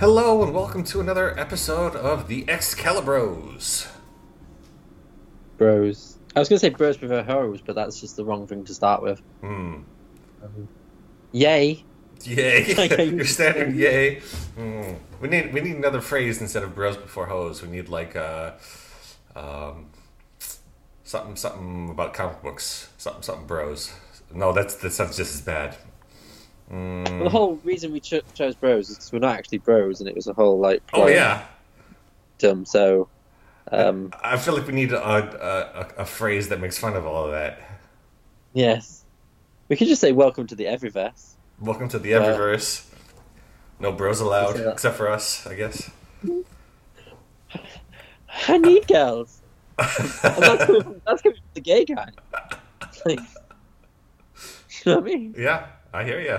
Hello and welcome to another episode of the Excalibros. Bros. I was going to say bros prefer hoes, but that's just the wrong thing to start with. Hmm. Yay. Yay! I Your standard yay. Hmm. We need we need another phrase instead of bros before hoes. We need like uh, um, something something about comic books. Something something bros. No, that's that sounds just as bad. Well, the whole reason we cho- chose bros is 'cause we're not actually bros, and it was a whole like. Oh yeah. Dumb. So, um, I feel like we need a, a, a, a phrase that makes fun of all of that. yes, we could just say welcome to the Eververse. Welcome to the Uh, Eververse. No bros allowed, except for us, I guess. I need girls. That's coming from, that's coming from the gay guy. Like, you know what I mean? yeah, I hear you.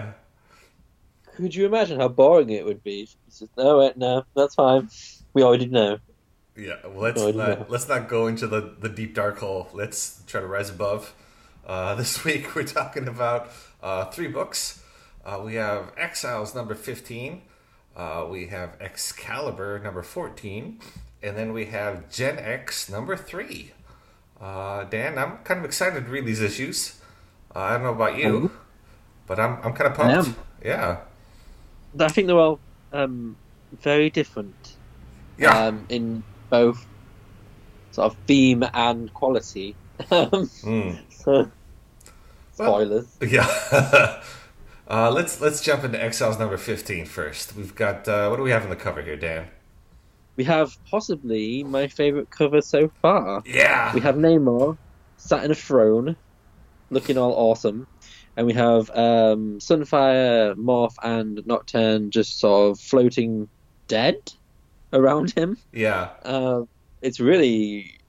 Could you imagine how boring it would be? if he says, no, wait, no, that's fine. We already know. Yeah, well, let's No, I didn't know. let's not go into the, the deep dark hole. Let's try to rise above. Uh, this week we're talking about uh, three books. Uh, we have Exiles number fifteen. Uh, we have Excalibur number fourteen, and then we have Gen X number three. Uh, Dan, I'm kind of excited to read these issues. Uh, I don't know about you, but I'm I'm kind of I pumped. am. Yeah, I think they're all um, very different yeah. um, in both sort of theme and quality. Mm. so, spoilers. Yeah. uh, let's let's jump into Exiles number 15 first. We've got uh, what do we have on the cover here, Dan? we have possibly my favourite cover so far. Yeah. We have Namor sat in a throne, looking all awesome, and we have um, Sunfire, Morph, and Nocturne just sort of floating dead around him. Yeah. Uh, it's really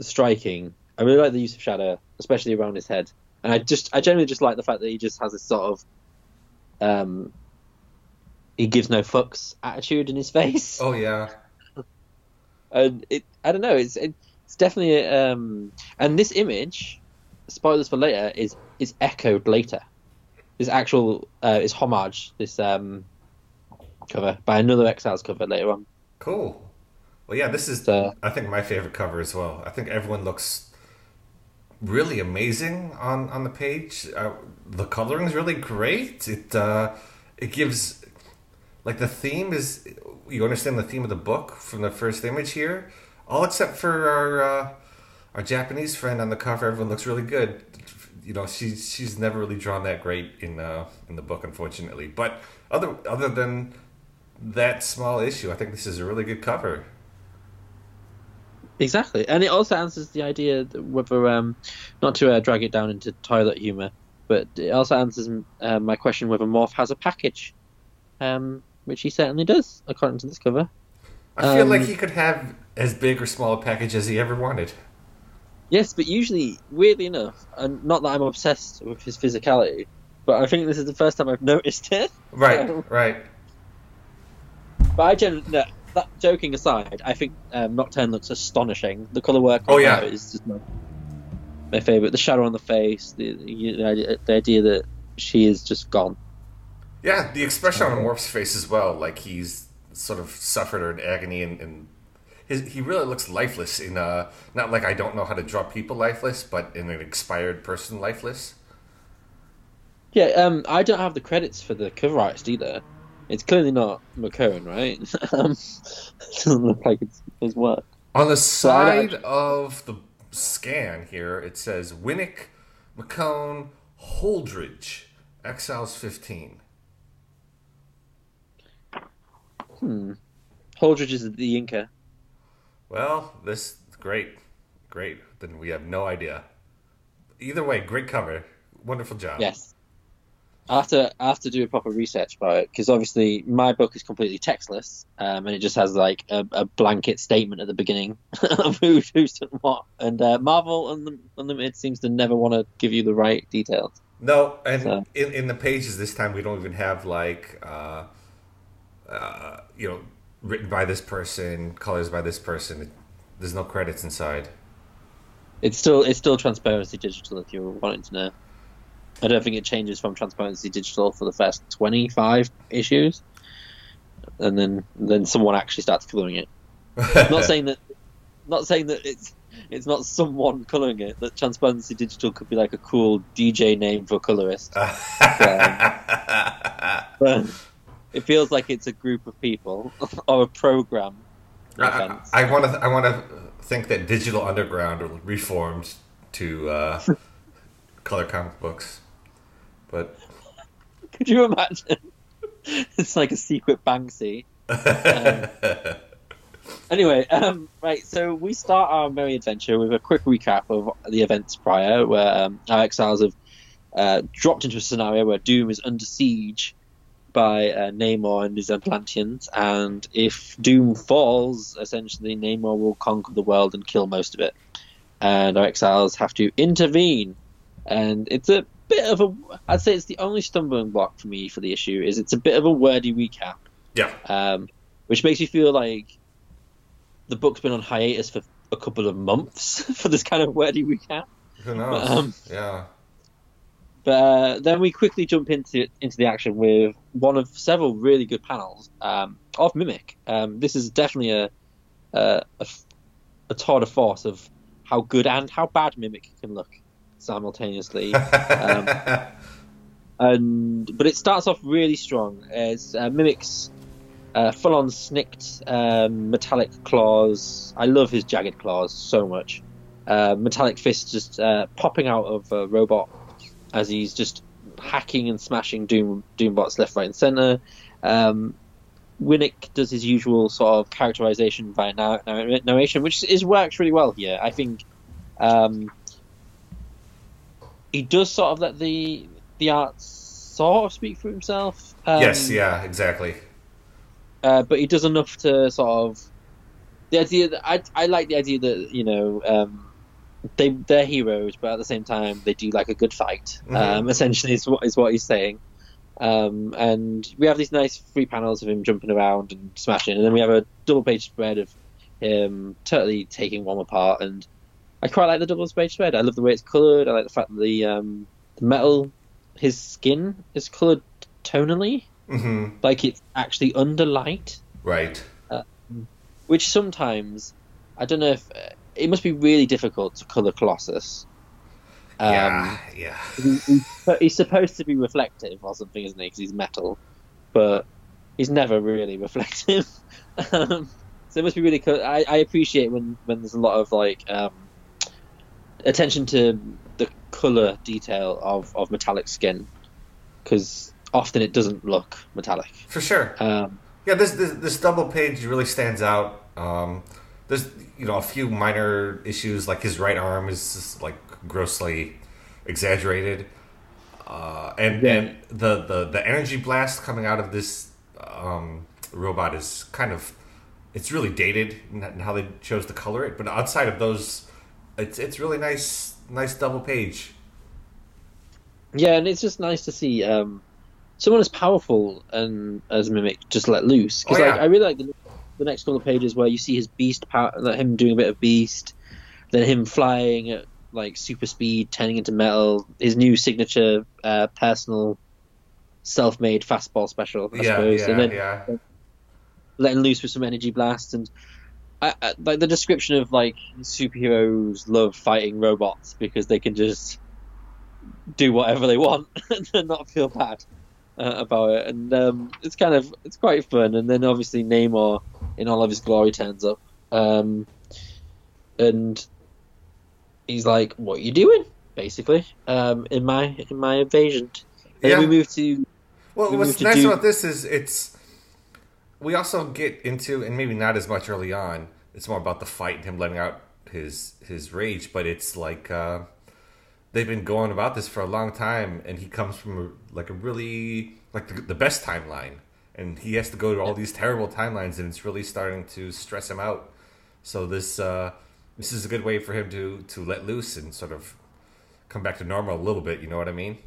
striking. I really like the use of shadow, especially around his head, and I just I generally just like the fact that he just has this sort of um he gives no fucks attitude in his face, Oh yeah. and it I don't know it's it's definitely um and this image spoilers for later is is echoed later. This actual uh, is homage this um cover by another Exiles cover later on. Cool. Well, yeah. This is So- I think my favorite cover as well. I think everyone looks really amazing on on the page. Uh, the coloring is really great. It uh, it gives like the theme is you understand the theme of the book from the first image here. All except for our uh, our Japanese friend on the cover. Everyone looks really good. You know, she's she's never really drawn that great in uh, in the book, unfortunately. But other other than that small issue, I think this is a really good cover. Exactly, and it also answers the idea whether, um, not to uh, drag it down into toilet humor, but it also answers uh, my question whether Morph has a package, um, which he certainly does, according to this cover. I feel like Um, he could have as big or small a package as he ever wanted. Yes, but usually, weirdly enough, and not that I'm obsessed with his physicality, but I think this is the first time I've noticed it. Right, So- right. But I generally, no, that joking aside, I think um, Nocturne looks astonishing. The color work Oh, yeah. is just my, my favorite. The shadow on the face, the, the, the idea- the idea that she is just gone. Yeah, the expression on Morph's face as well, like he's sort of suffered an agony and, and his, he really looks lifeless in uh not like I don't know how to draw people lifeless, but in an expired person lifeless. Yeah, um, I don't have the credits for the cover artist either. It's clearly not McKone, right? um, it doesn't look like it's his work. On the side don't- of the scan here, it says Winick, McKone, Holdredge, Exiles 15. Hmm. Holdredge is the inker. Well, this great, great. Then we have no idea. Either way, great cover. Wonderful job. Yes. I have to, I have to do a proper research about it because obviously my book is completely textless, um, and it just has like a, a blanket statement at the beginning of who, who's done what. And uh, Marvel Unlim- Unlimited seems to never want to give you the right details. No, and So- in, in the pages this time we don't even have like, uh, uh, you know, written by this person, colors by this person. There's no credits inside. It's still, it's still Transparency Digital if you're wanting to know. I don't think it changes from Transparency Digital for the first 25 issues. and then then someone actually starts coloring it. Not saying that, not saying that it's it's not someone coloring it. That Transparency Digital could be like a cool DJ name for colorist. but it feels like it's a group of people or a program. I, I want to. I want to think that Digital Underground reformed to uh, color comic books, but could you imagine? it's like a secret Banksy. Um, anyway, um, right. So we start our merry adventure with a quick recap of the events prior, where um, our exiles have uh, dropped into a scenario where Doom is under siege by uh, Namor and his Atlanteans, and if Doom falls, essentially Namor will conquer the world and kill most of it, and our exiles have to intervene. And it's a bit of a, I'd say it's the only stumbling block for me for the issue is it's a bit of a wordy recap. Yeah. Um, which makes me feel like the book's been on hiatus for a couple of months for this kind of wordy recap. Who knows? But, um, yeah. But uh, then we quickly jump into into the action with one of several really good panels um, of Mimic. Um, this is definitely a, a, a a tour de force of how good and how bad Mimic can look simultaneously. um, and but it starts off really strong as uh, Mimic's uh, full on snicked um, metallic claws. I love his jagged claws so much. Uh, metallic fists just uh, popping out of a robot as he's just hacking and smashing Doom Doombots left, right, and center. Um, Winick does his usual sort of characterization by narration, which is works really well here. I think um, he does sort of let the the art sort of speak for himself. Um, yes, yeah, exactly. Uh, but he does enough to sort of the idea that I I like the idea that you know um, they they're heroes, but at the same time they do like a good fight. Mm-hmm. Um, essentially, is what is what he's saying. Um, and we have these nice free panels of him jumping around and smashing, and then we have a double page spread of him totally taking one apart. And I quite like the double page spread. I love the way it's coloured. I like the fact that the, um, the metal, his skin is coloured tonally. Mm-hmm. Like it's actually under light. Right. Uh, which sometimes, I don't know if it must be really difficult to color Colossus. Um, yeah, yeah. He, he's supposed to be reflective or something, isn't he? Because he's metal, but he's never really reflective. um, so it must be really. cool. I, I appreciate when when there's a lot of like um, attention to the color detail of of metallic skin, because often it doesn't look metallic. For sure. Um, yeah, this, this, this double page really stands out. Um, there's you know a few minor issues like his right arm is just, like grossly exaggerated, uh, and yeah. and the, the the energy blast coming out of this um, robot is kind of it's really dated in how they chose to color it. But outside of those, it's it's really nice nice double page. Yeah, and it's just nice to see. Um, someone as powerful and as Mimic just let loose. Because oh, yeah. like, I really like the, the next couple of pages where you see his beast power, him doing a bit of beast, then him flying at like super speed, turning into metal. His new signature uh, personal self-made fastball special, I yeah, suppose, yeah, and then yeah. letting loose with some energy blasts and. I, I, like the description of like superheroes love fighting robots because they can just do whatever they want and not feel bad uh, about it, and um, it's kind of it's quite fun. And then obviously Namor in all of his glory turns up, um, and he's like, "What are you doing?" Basically, um, in my in my invasion. And yeah. we move to. Well, we what's nice do... about this is it's. We also get into, and maybe not as much early on. It's more about the fight and him letting out his his rage, but it's like. Uh, they've been going about this for a long time, and he comes from a, like a really like the, the, best timeline, and he has to go to all these terrible timelines, and it's really starting to stress him out. So this uh, this is a good way for him to to let loose and sort of come back to normal a little bit. You know what I mean?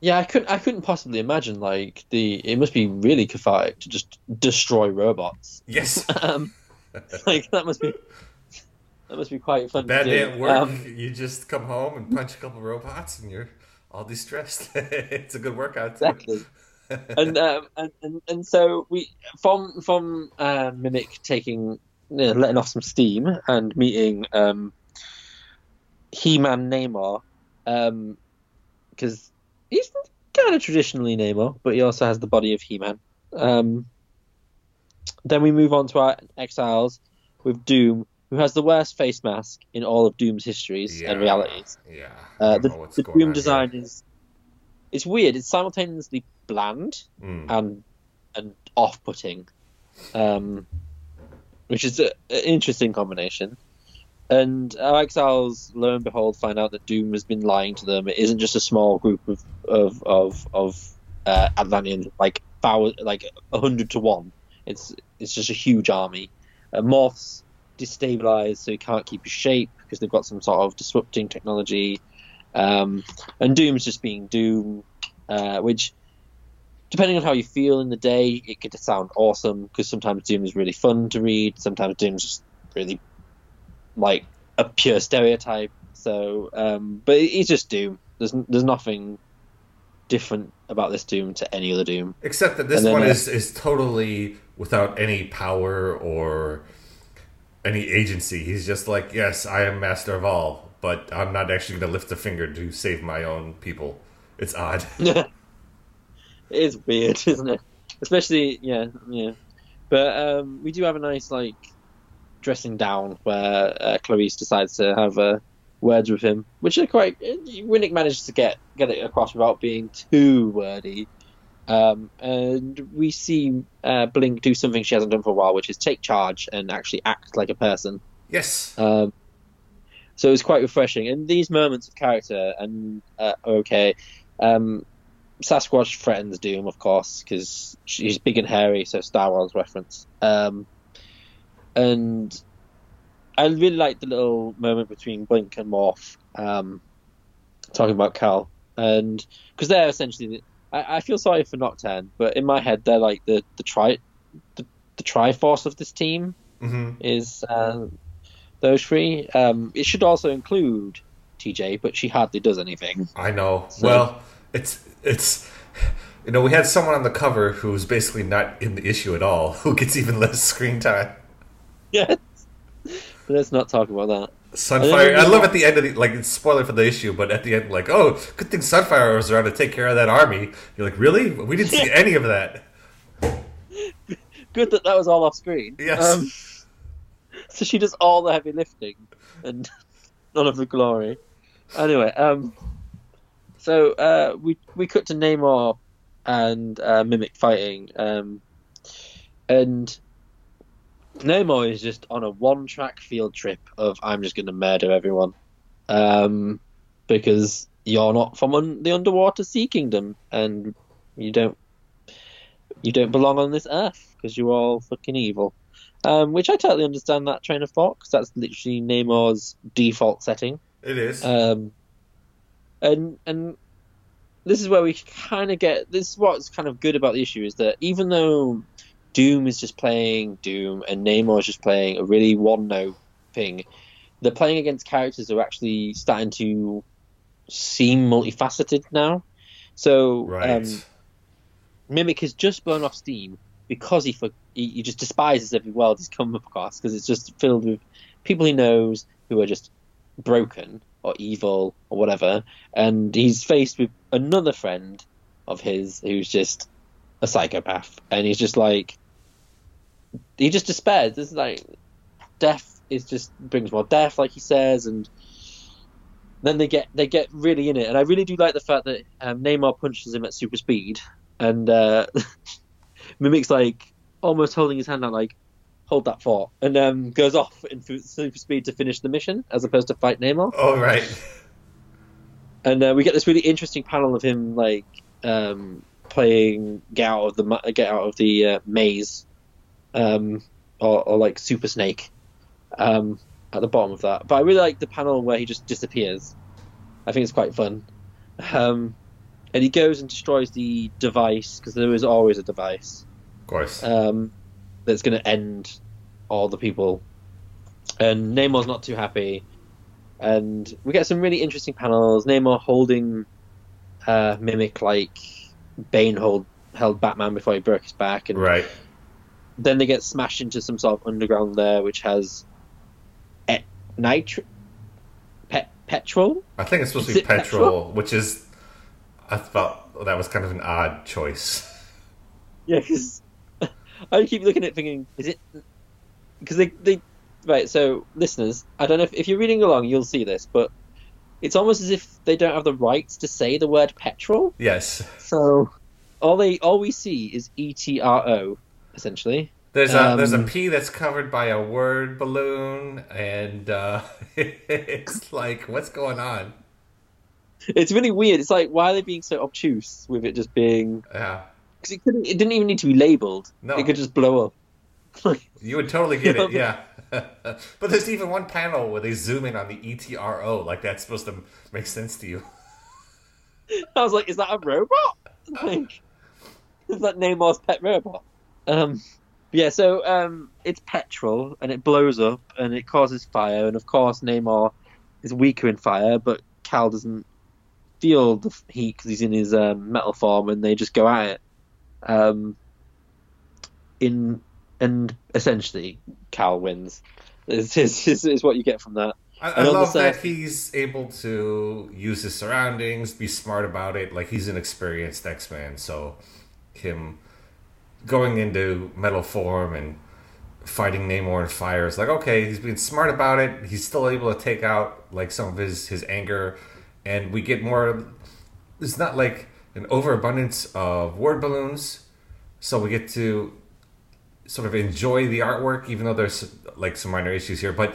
Yeah, I couldn't. I couldn't possibly imagine like the. It must be really cathartic to just destroy robots. Yes. um, like that must be that must be quite fun. Bad day at work. Um, you just come home and punch a couple of robots, and you're all de-stressed. it's a good workout. Too. Exactly. and, um, and and and so we from from uh, Mimic taking you know, letting off some steam and meeting um, He-Man Namor because he's kind of traditionally Namor, but he also has the body of He-Man. Um, then we move on to our exiles with Doom, who has the worst face mask in all of Doom's histories Yeah. and realities. Yeah. Uh, the don't know what's the Doom design here. is it's weird. It's simultaneously bland Mm. and and off-putting, um, which is a, an interesting combination. And our exiles, lo and behold, find out that Doom has been lying to them. It isn't just a small group of of of, of uh, Atlanteans, like thou- like a hundred to one. It's it's just a huge army. Uh, Morph's destabilized, so he can't keep his shape because they've got some sort of disrupting technology. Um, and Doom's just being Doom, uh, which depending on how you feel in the day, it could sound awesome because sometimes Doom is really fun to read. Sometimes Doom's just really like a pure stereotype. So, um, but he's just Doom. There's there's nothing different about this Doom to any other Doom. Except that this then, one uh, is, is totally without any power or any agency. He's just like, yes, I am master of all, but I'm not actually going to lift a finger to save my own people. It's odd. it is weird, isn't it? Especially, yeah, yeah. But um, we do have a nice like dressing down where uh, Clarice decides to have uh, words with him, which are quite. Winick manages to get get it across without being too wordy. Um, and we see uh, Blink do something she hasn't done for a while, which is take charge and actually act like a person. Yes. Um, so it was quite refreshing. And these moments of character and uh, okay. Um, Sasquatch threatens Doom, of course, because she's big and hairy, so Star Wars reference. Um, and I really like the little moment between Blink and Morph um, talking about Cal, and because they're essentially, the, I, I feel sorry for Nocturne, but in my head they're like the the tri the, the Triforce of this team hmm is uh, those three. Um, it should also include TJ, but she hardly does anything. I know. So- well, it's it's you know we had someone on the cover who's basically not in the issue at all, who gets even less screen time. Yes. But let's not talk about that. Sunfire. I love at the end of the like spoiler for the issue, but at the end, like, oh, good thing Sunfire was around to take care of that army. You're like, really? We didn't see any of that. Good that that was all off screen. Yes. Um, so she does all the heavy lifting and none of the glory. Anyway, um, so uh, we we cut to Namor and uh, Mimic fighting, um, and Namor is just on a one-track field trip of I'm just going to murder everyone, um, because you're not from un- the underwater Sea Kingdom and you don't you don't belong on this earth because you're all fucking evil. Um, which I totally understand that train of thought because that's literally Namor's default setting. It is. Um, and and this is where we kind of get this is what's kind of good about the issue is that even though Doom is just playing Doom and Namor is just playing a really one note thing, they're playing against characters who are actually starting to seem multifaceted now. So right. um, Mimic has just blown off steam because he, for, he he just despises every world he's come across because it's just filled with people he knows who are just broken or evil or whatever, and he's faced with another friend of his who's just a psychopath, and he's just like he just despairs. It's like death is just brings more death, like he says, and then they get they get really in it, and I really do like the fact that um, Namor punches him at super speed, and uh, Mimic's like almost holding his hand out, like hold that thought, and um, goes off in super speed to finish the mission as opposed to fight Namor. oh, right. And uh, we get this really interesting panel of him like um, playing get out of the get out of the uh, maze, um, or, or like Super Snake, um, at the bottom of that. But I really like the panel where he just disappears. I think it's quite fun. Um, and he goes and destroys the device because there is always a device Of course. um, that's going to end all the people. And Namor's not too happy. And we get some really interesting panels. Namor holding uh, Mimic like Bane hold held Batman before he broke his back, and Right. Then they get smashed into some sort of underground there, which has et- nitro, pet, petrol. I think it's supposed Is to be petrol, petrol? which is. I thought that was kind of an odd choice. Yeah, because I keep looking at it thinking, is it? Because they, they, right. So listeners, I don't know if, if you're reading along, you'll see this, but it's almost as if they don't have the rights to say the word petrol. Yes. So all they all we see is E T R O, essentially. There's a there's a Um, that's covered by a word balloon, and uh, it's like, what's going on? It's really weird. It's like why are they being so obtuse with it just being Yeah, because it couldn't. It didn't even need to be labeled. No. It could just blow up. You would totally get it. Yeah, Yeah, but there's even one panel where they zoom in on the E ETRO, like that's supposed to make sense to you. I was like, is that a robot? Like, is that Namor's pet robot? Um, yeah. So um, it's petrol, and it blows up, and it causes fire, and of course Namor is weaker in fire, but Cal doesn't feel the heat because he's in his um, metal form, and they just go at it. Um, in and essentially, Cal wins. Is, is, is, what you get from that. I, I And on the love that he's able to use his surroundings, be smart about it. Like he's an experienced X Man, so him going into metal form and fighting Namor in fire is like okay, he's being smart about it. He's still able to take out like some of his his anger, and we get more. It's not like an overabundance of word balloons, so we get to sort of enjoy the artwork, even though there's like some minor issues here, but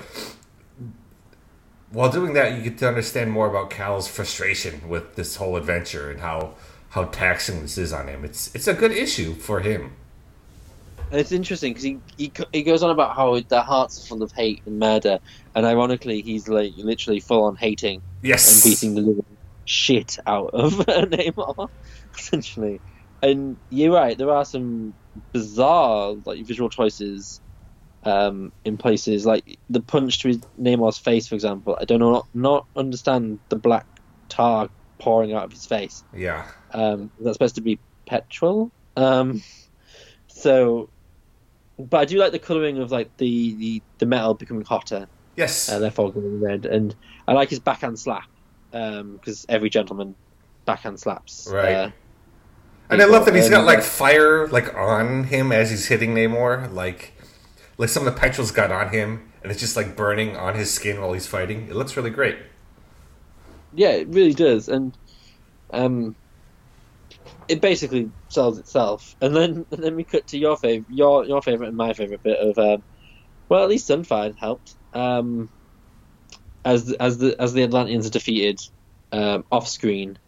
while doing that, you get to understand more about Cal's frustration with this whole adventure and how how taxing this is on him. It's it's a good issue for him. And it's interesting because he, he he goes on about how their hearts are full of hate and murder, and ironically, he's like literally full on hating Yes, and beating the living shit out of Namor, essentially. And you're right, there are some bizarre like visual choices um, in places like the punch to his Namor's face, for example. I don't know, not, not understand the black tar pouring out of his face. yeah, Um, that's supposed to be petrol. Um, so, but I do like the coloring of like the, the, the metal becoming hotter yes, and therefore going red. And I like his backhand slap because every gentleman backhand slaps. Right. Uh, and I love that he's got like fire like on him as he's hitting Namor. Like like some of the petrol's got on him, and it's just like burning on his skin while he's fighting. It looks really great. Yeah, it really does, and um, it basically sells itself. And then and then we cut to your favorite, your your favorite and my favorite bit of um, well, at least Sunfire helped. Um, as the, as the as the Atlanteans are defeated um, off screen,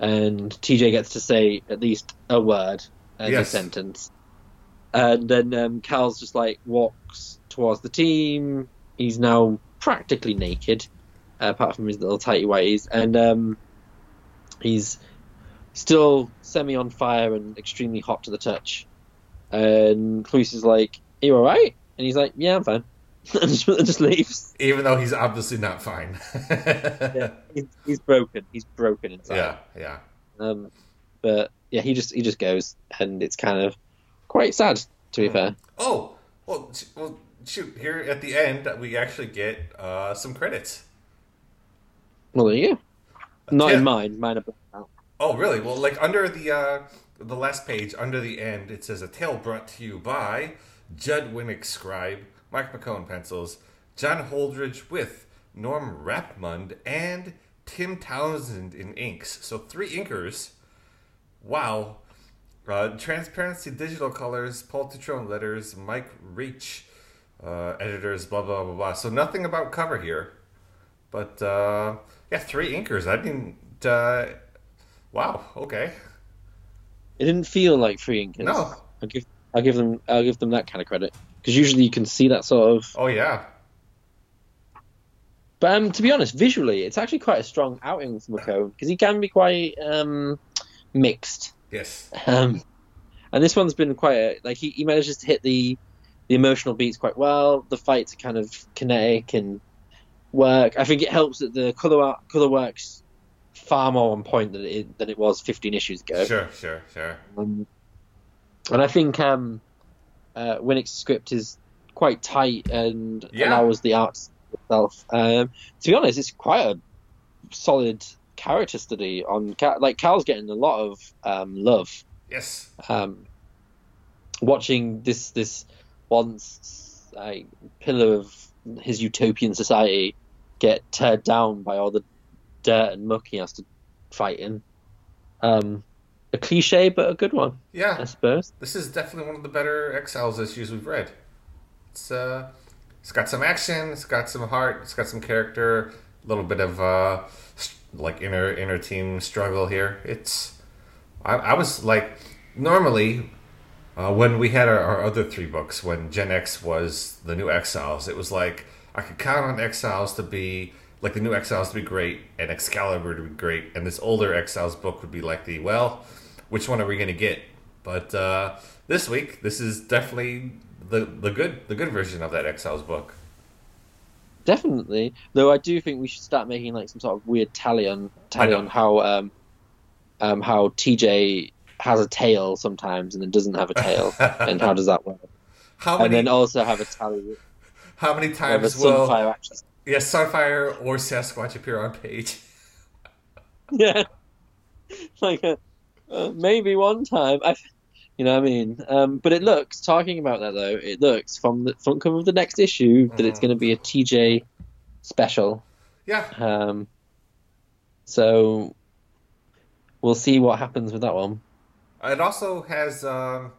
and TJ gets to say at least a word as Yes. a sentence, and then um, Cal's just like walks towards the team. He's now practically naked, apart from his little tighty whities, and um, he's still semi on fire and extremely hot to the touch. And Cruz is like, "Are you all right?" And he's like, "Yeah, I'm fine," and just, just leaves. Even though he's obviously not fine. Yeah, he's, he's broken. He's broken inside. yeah, yeah. Um, but yeah, he just he just goes, and it's kind of quite sad to be fair. Oh, well, well, shoot! Here at the end, we actually get uh, some credits. Well, there you go. Not Yeah. in mine. Mine are blacked out. Oh, really? Well, like under the uh, the last page, under the end, it says a tale brought to you by Judd Winick scribe, Mike McKone pencils, John Holdredge with Norm Rapmund and Tim Townsend in inks. So three inkers. Wow. Uh, transparency digital colors, Paul Tutrone letters, Mike Reach, uh, editors, blah blah blah blah. So nothing about cover here, but uh, yeah, three inkers. I didn't. Uh, wow. Okay. It didn't feel like free inkers. No. I'll give I'll give them I'll give them that kind of credit because usually you can see that sort of. Oh yeah. But um, to be honest, visually, it's actually quite a strong outing for McKone because he can be quite um, mixed. Yes. Um, and this one's been quite a, like he, he manages to hit the the emotional beats quite well. The fights are kind of kinetic and work. I think it helps that the color color works far more on point than it than it was 15 issues ago. Sure. Sure. Sure. Um, and I think um, uh, Winick's script is quite tight and Yeah. allows the art itself. Um, to be honest, it's quite a solid character study on Cal. Like Cal's getting a lot of um, love. Yes. Um, watching this this once like, pillar of his utopian society get teared down by all the dirt and muck he has to fight in. Um, a cliche, but a good one, Yeah, I suppose. This is definitely one of the better Exiles issues we've read. It's uh, it's got some action, it's got some heart, it's got some character, a little bit of uh, like inner inner team struggle here. It's I, I was like normally uh, when we had our, our other three books when Gen X was the new Exiles, it was like I could count on Exiles to be like the new Exiles to be great and Excalibur to be great, and this older Exiles book would be like the well, which one are we gonna get? But uh, this week, this is definitely the the good the good version of that Exiles book. Definitely. Though I do think we should start making like some sort of weird tally on tally on how um, um, how TJ has a tail sometimes and then doesn't have a tail, and how does that work? How And then also have a tally with how many times will Sunfire actually. Sunfire or Sasquatch appear on page? Yeah, like uh, uh, maybe one time. I, you know what I mean? Um, but it looks talking about that though. It looks from the front cover of the next issue that it's Mhm. going to be a TJ special. Yeah, Um, so we'll see what happens with that one. It also has, um,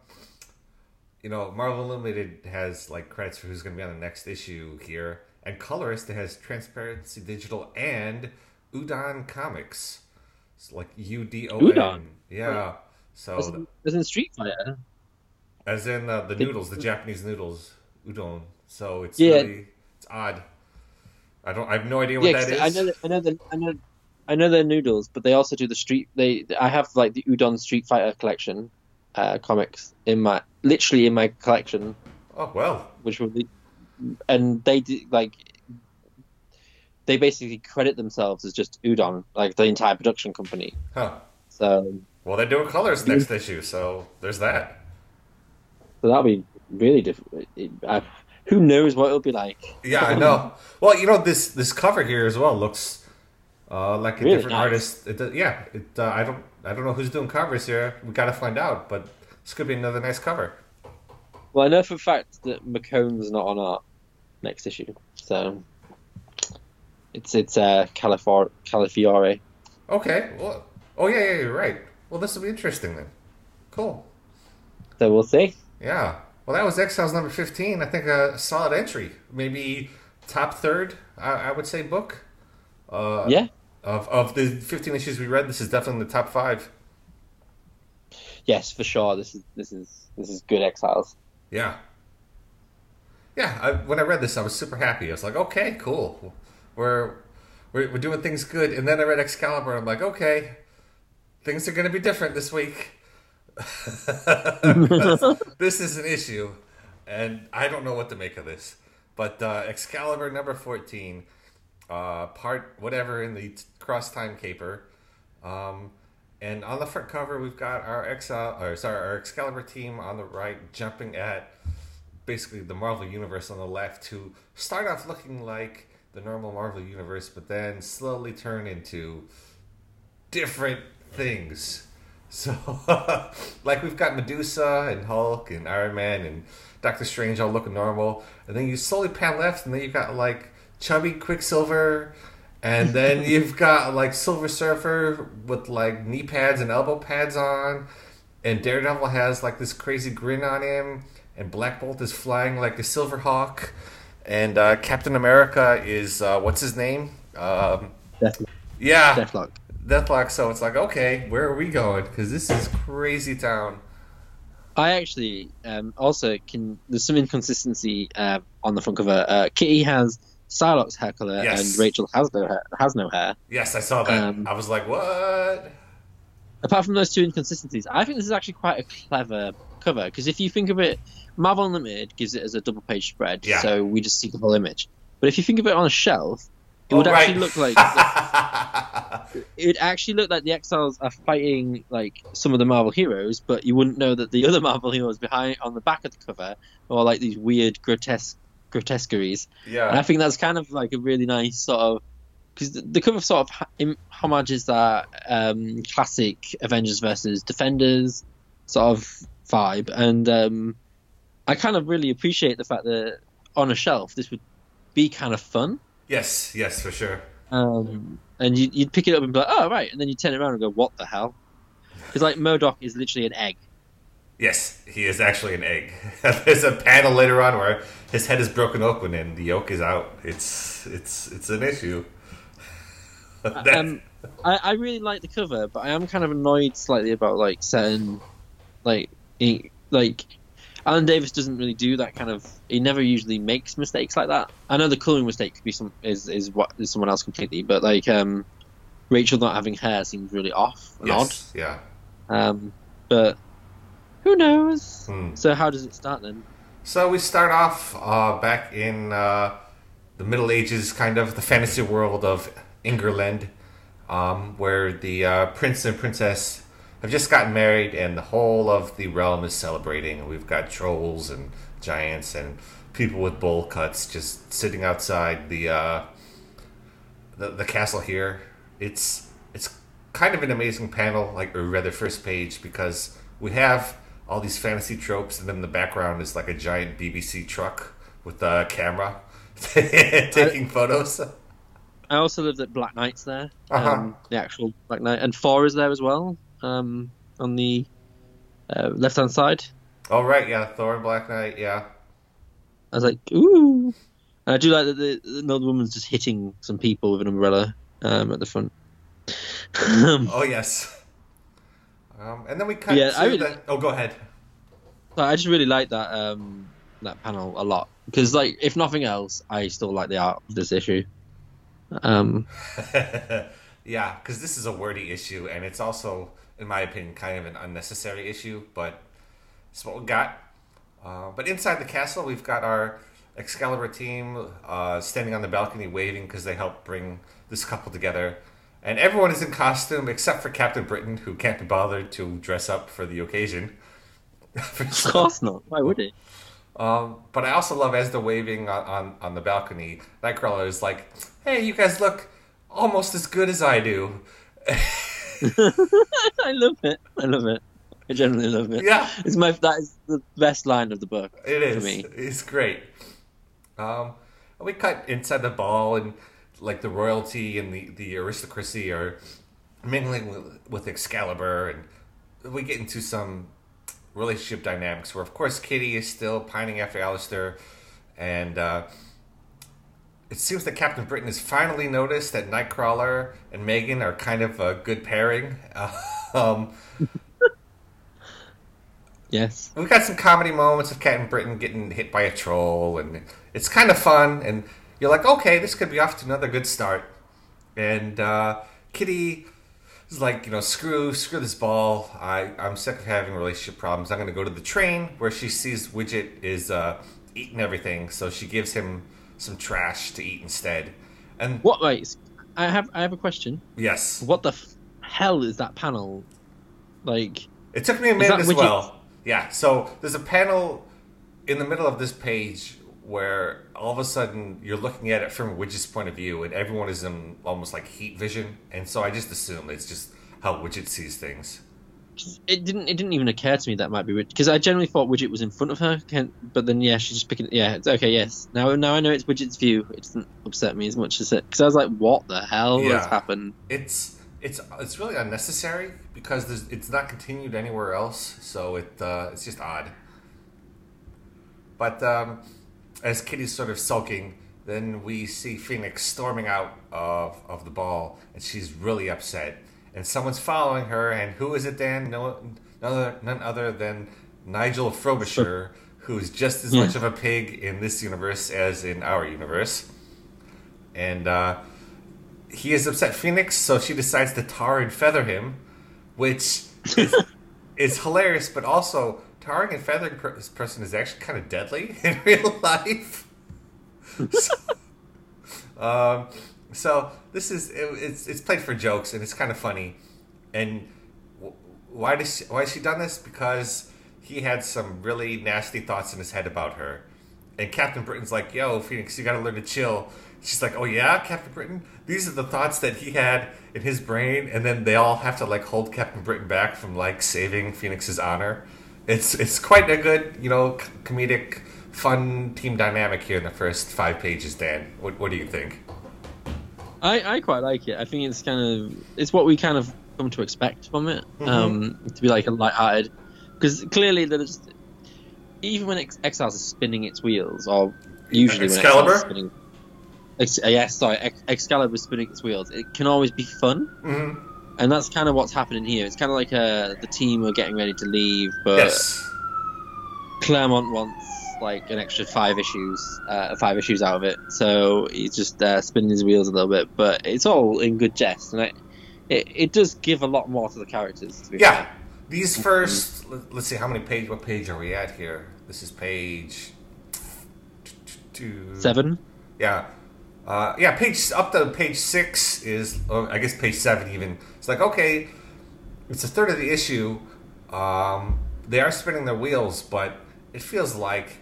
you know, Marvel Unlimited has like credits for who's going to be on the next issue here, and colorist has Transparency Digital and Udon Comics. It's like U D O N. Yeah. So As in, in Street Fighter. as in uh, the noodles, the Japanese noodles, udon. So it's Yeah. really it's odd. I don't. I have no idea what Yeah, that is. I know, that, I know, that, I know, I know they're noodles, but they also do the street. They, I have like the Udon Street Fighter collection uh, comics in my, literally in my collection, Oh well. which be, and they do like, they basically credit themselves as just Udon, like the entire production company. Huh. So, Well, they're doing colors next issue, so there's that. so that'll be really different. I, who knows what it'll be like? Yeah, I know. Well, you know this this cover here as well looks uh, like a Really different nice. artist. It, yeah, it. Uh, I don't I don't know who's doing covers here. We got to find out. But this could be another nice cover. Well, I know for a fact that McKone's not on art next issue, so it's it's uh, Califor- Calafiore. Okay. Well. Oh yeah, yeah, you're right. Well, this will be interesting then. Cool. So we'll see. Yeah. Well, that was Exiles number fifteen. I think a solid entry. Maybe top third. I, I would say book. Uh, Yeah, Of of the fifteen issues we read, this is definitely in the top five. Yes, for sure. This is this is this is good Exiles. Yeah. Yeah, I, when I read this, I was super happy. I was like, okay, cool. We're, we're, we're doing things good. And then I read Excalibur, I'm like, okay, things are going to be different this week. this is an issue, and I don't know what to make of this. But uh, Excalibur number 14, uh, part whatever in the cross time caper. Um, and on the front cover, we've got our Exile, uh, or sorry, our Excalibur team on the right, jumping at basically the Marvel Universe on the left, to start off looking like the normal Marvel Universe, but then slowly turn into different things. So, like we've got Medusa and Hulk and Iron Man and Doctor Strange all looking normal, and then you slowly pan left, and then you've got like chubby Quicksilver, and then you've got like Silver Surfer with like knee pads and elbow pads on, and Daredevil has like this crazy grin on him, and Black Bolt is flying like a Silver Hawk, and uh, Captain America is uh, what's his name? Um, Death, yeah, Deathlok. Deathlok. So it's like, okay, where are we going? Because this is crazy town. I actually um, also can. There's some inconsistency uh, on the front cover. Uh, Kitty has Psylocke's hair color, Yes. and Rachel has no hair. Has no hair. Yes, I saw that. Um, I was like, what? Apart from those two inconsistencies, I think this is actually quite a clever cover because if you think of it, Marvel Unlimited gives it as a double page spread, Yeah. so we just see the whole image. But if you think of it on a shelf, it Oh, would right. actually look like it would actually look like the Exiles are fighting like some of the Marvel heroes, but you wouldn't know that the other Marvel heroes behind on the back of the cover are like these weird grotesque grotesqueries. And I think that's kind of like a really nice sort of because the, the cover sort of homages that um, classic Avengers versus Defenders sort of vibe, and um, I kind of really appreciate the fact that on a shelf this would be kind of fun. Yes, yes, for sure. Um, and you, you'd pick it up and be like, oh, right. And then you turn it around and go, what the hell? Because, like, MODOK is literally an egg. Yes, he is actually an egg. There's a panel later on where his head is broken open and the yolk is out. It's it's it's an issue. Um, I, I really like the cover, but I am kind of annoyed slightly about, like, certain, like, he, like, Alan Davis doesn't really do that kind of. He never usually makes mistakes like that. I know the coloring mistake could be some is is what is someone else completely, but like um, Rachel not having hair seems really off and yes, yeah. Um, but who knows? Hmm. So how does it start then? So we start off uh, back in uh, the Middle Ages, kind of the fantasy world of Ingerland, um, where the uh, prince and princess have just gotten married, and the whole of the realm is celebrating. We've got trolls and giants and people with bowl cuts just sitting outside the uh, the, the castle here. It's it's kind of an amazing panel, like or rather first page, because we have all these fantasy tropes, and then in the background is like a giant BBC truck with a camera taking photos. I also love that Black Knight's there. Uh-huh. Um, the actual Black Knight, and Thor is there as well. Um, on the uh, left hand side. Oh right, yeah, Thor and Black Knight, yeah. I was like, ooh. And I do like that the, the old woman's just hitting some people with an umbrella um, at the front. um, Oh yes. Um, and then we cut Yeah, to I really- the. Oh, go ahead. I just really like that um, that panel a lot because, like, if nothing else, I still like the art of this issue. Um, yeah, because this is a wordy issue, and it's also, in my opinion, kind of an unnecessary issue, but it's what we got. Uh, but inside the castle, we've got our Excalibur team uh, standing on the balcony waving because they helped bring this couple together. And everyone is in costume except for Captain Britain, who can't be bothered to dress up for the occasion. of course not. Why would he? Um, but I also love as they're waving on, on, on the balcony, Nightcrawler is like, hey, you guys look almost as good as I do. I love it. I love it. I generally love it. Yeah. It's my that is the best line of the book. It is. For me. It's great. Um, we cut inside the ball, and like the royalty and the, the aristocracy are mingling with, with Excalibur, and we get into some relationship dynamics where, of course, Kitty is still pining after Alistaire, and uh, it seems that Captain Britain has finally noticed that Nightcrawler and Meggan are kind of a good pairing. um, Yes. We've got some comedy moments of Captain Britain getting hit by a troll, and it's kind of fun. And you're like, okay, this could be off to another good start. And uh, Kitty is like, you know, screw, screw this ball. I, I'm sick of having relationship problems. I'm going to go to the train where she sees Widget is uh, eating everything, so she gives him some trash to eat instead. And What? Wait. I have I have a question. yes, What the f- hell is that panel? Like, It took me a minute as Widget? well. Yeah, so there's a panel in the middle of this page where all of a sudden you're looking at it from a Widget's point of view, and everyone is in almost like heat vision, and so I just assume it's just how Widget sees things. it didn't it didn't even occur to me that might be Widget because I generally thought Widget was in front of her. But then yeah, she's just picking. Yeah, it's okay. Yes. Now now I know it's Widget's view. It doesn't upset me as much as it because I was like, what the hell has happened? It's it's it's really unnecessary because there's, it's not continued anywhere else, so it uh, it's just odd. But um, as Kitty's sort of sulking, then we see Phoenix storming out of of the ball, and she's really upset. And someone's following her, and who is it? Dan? No, none other, none other than Nigel Frobisher, who's just as Yeah. much of a pig in this universe as in our universe. And uh, he is upset Phoenix, so she decides to tar and feather him, which is, is hilarious, but also tarring and feathering per- this person is actually kind of deadly in real life. So, um, So this is it, it's it's played for jokes and it's kind of funny, and wh- why does she, why has she done this? Because he had some really nasty thoughts in his head about her, and Captain Britain's like, "Yo, Phoenix, you got to learn to chill." She's like, "Oh yeah, Captain Britain. These are the thoughts that he had in his brain," and then they all have to like hold Captain Britain back from like saving Phoenix's honor. It's it's quite a good you know comedic, fun team dynamic here in the first five pages. Dan, what what do you think? I, I quite like it. I think it's kind of it's what we kind of come to expect from it. Mhm. Um, to be like a light-hearted, because clearly there's even when Ex- Exiles is spinning its wheels, or usually when Excalibur? Exiles spinning. Ex- uh, yes, sorry, Ex- Excalibur is spinning its wheels. It can always be fun, Mm-hmm. And that's kind of what's happening here. It's kind of like uh, the team are getting ready to leave, but yes. Claremont wants like an extra five issues, uh, five issues out of it. So he's just uh, spinning his wheels a little bit, but it's all in good jest, and it it, it does give a lot more to the characters. To be Yeah. fair. These first, let- let's see, how many page? What page are we at here? This is page two. seven. Yeah, uh, yeah. Page up to page six is, I guess page seven even. It's like okay, it's a third of the issue. Um, they are spinning their wheels, but it feels like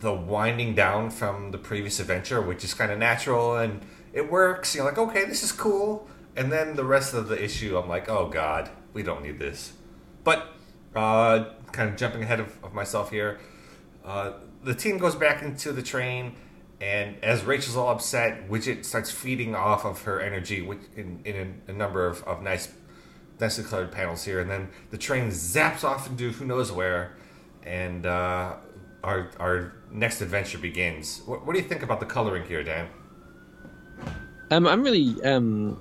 the winding down from the previous adventure, which is kind of natural and it works. You're like, okay, this is cool. And then the rest of the issue, I'm like, oh god, we don't need this. But uh, kind of jumping ahead of, of myself here, uh, the team goes back into the train, and as Rachel's all upset, Widget starts feeding off of her energy in, in a, a number of, of nice, nicely colored panels here, and then the train zaps off into who knows where, and uh, our our next adventure begins. What, what do you think about the coloring here, Dan? Um, I'm really um,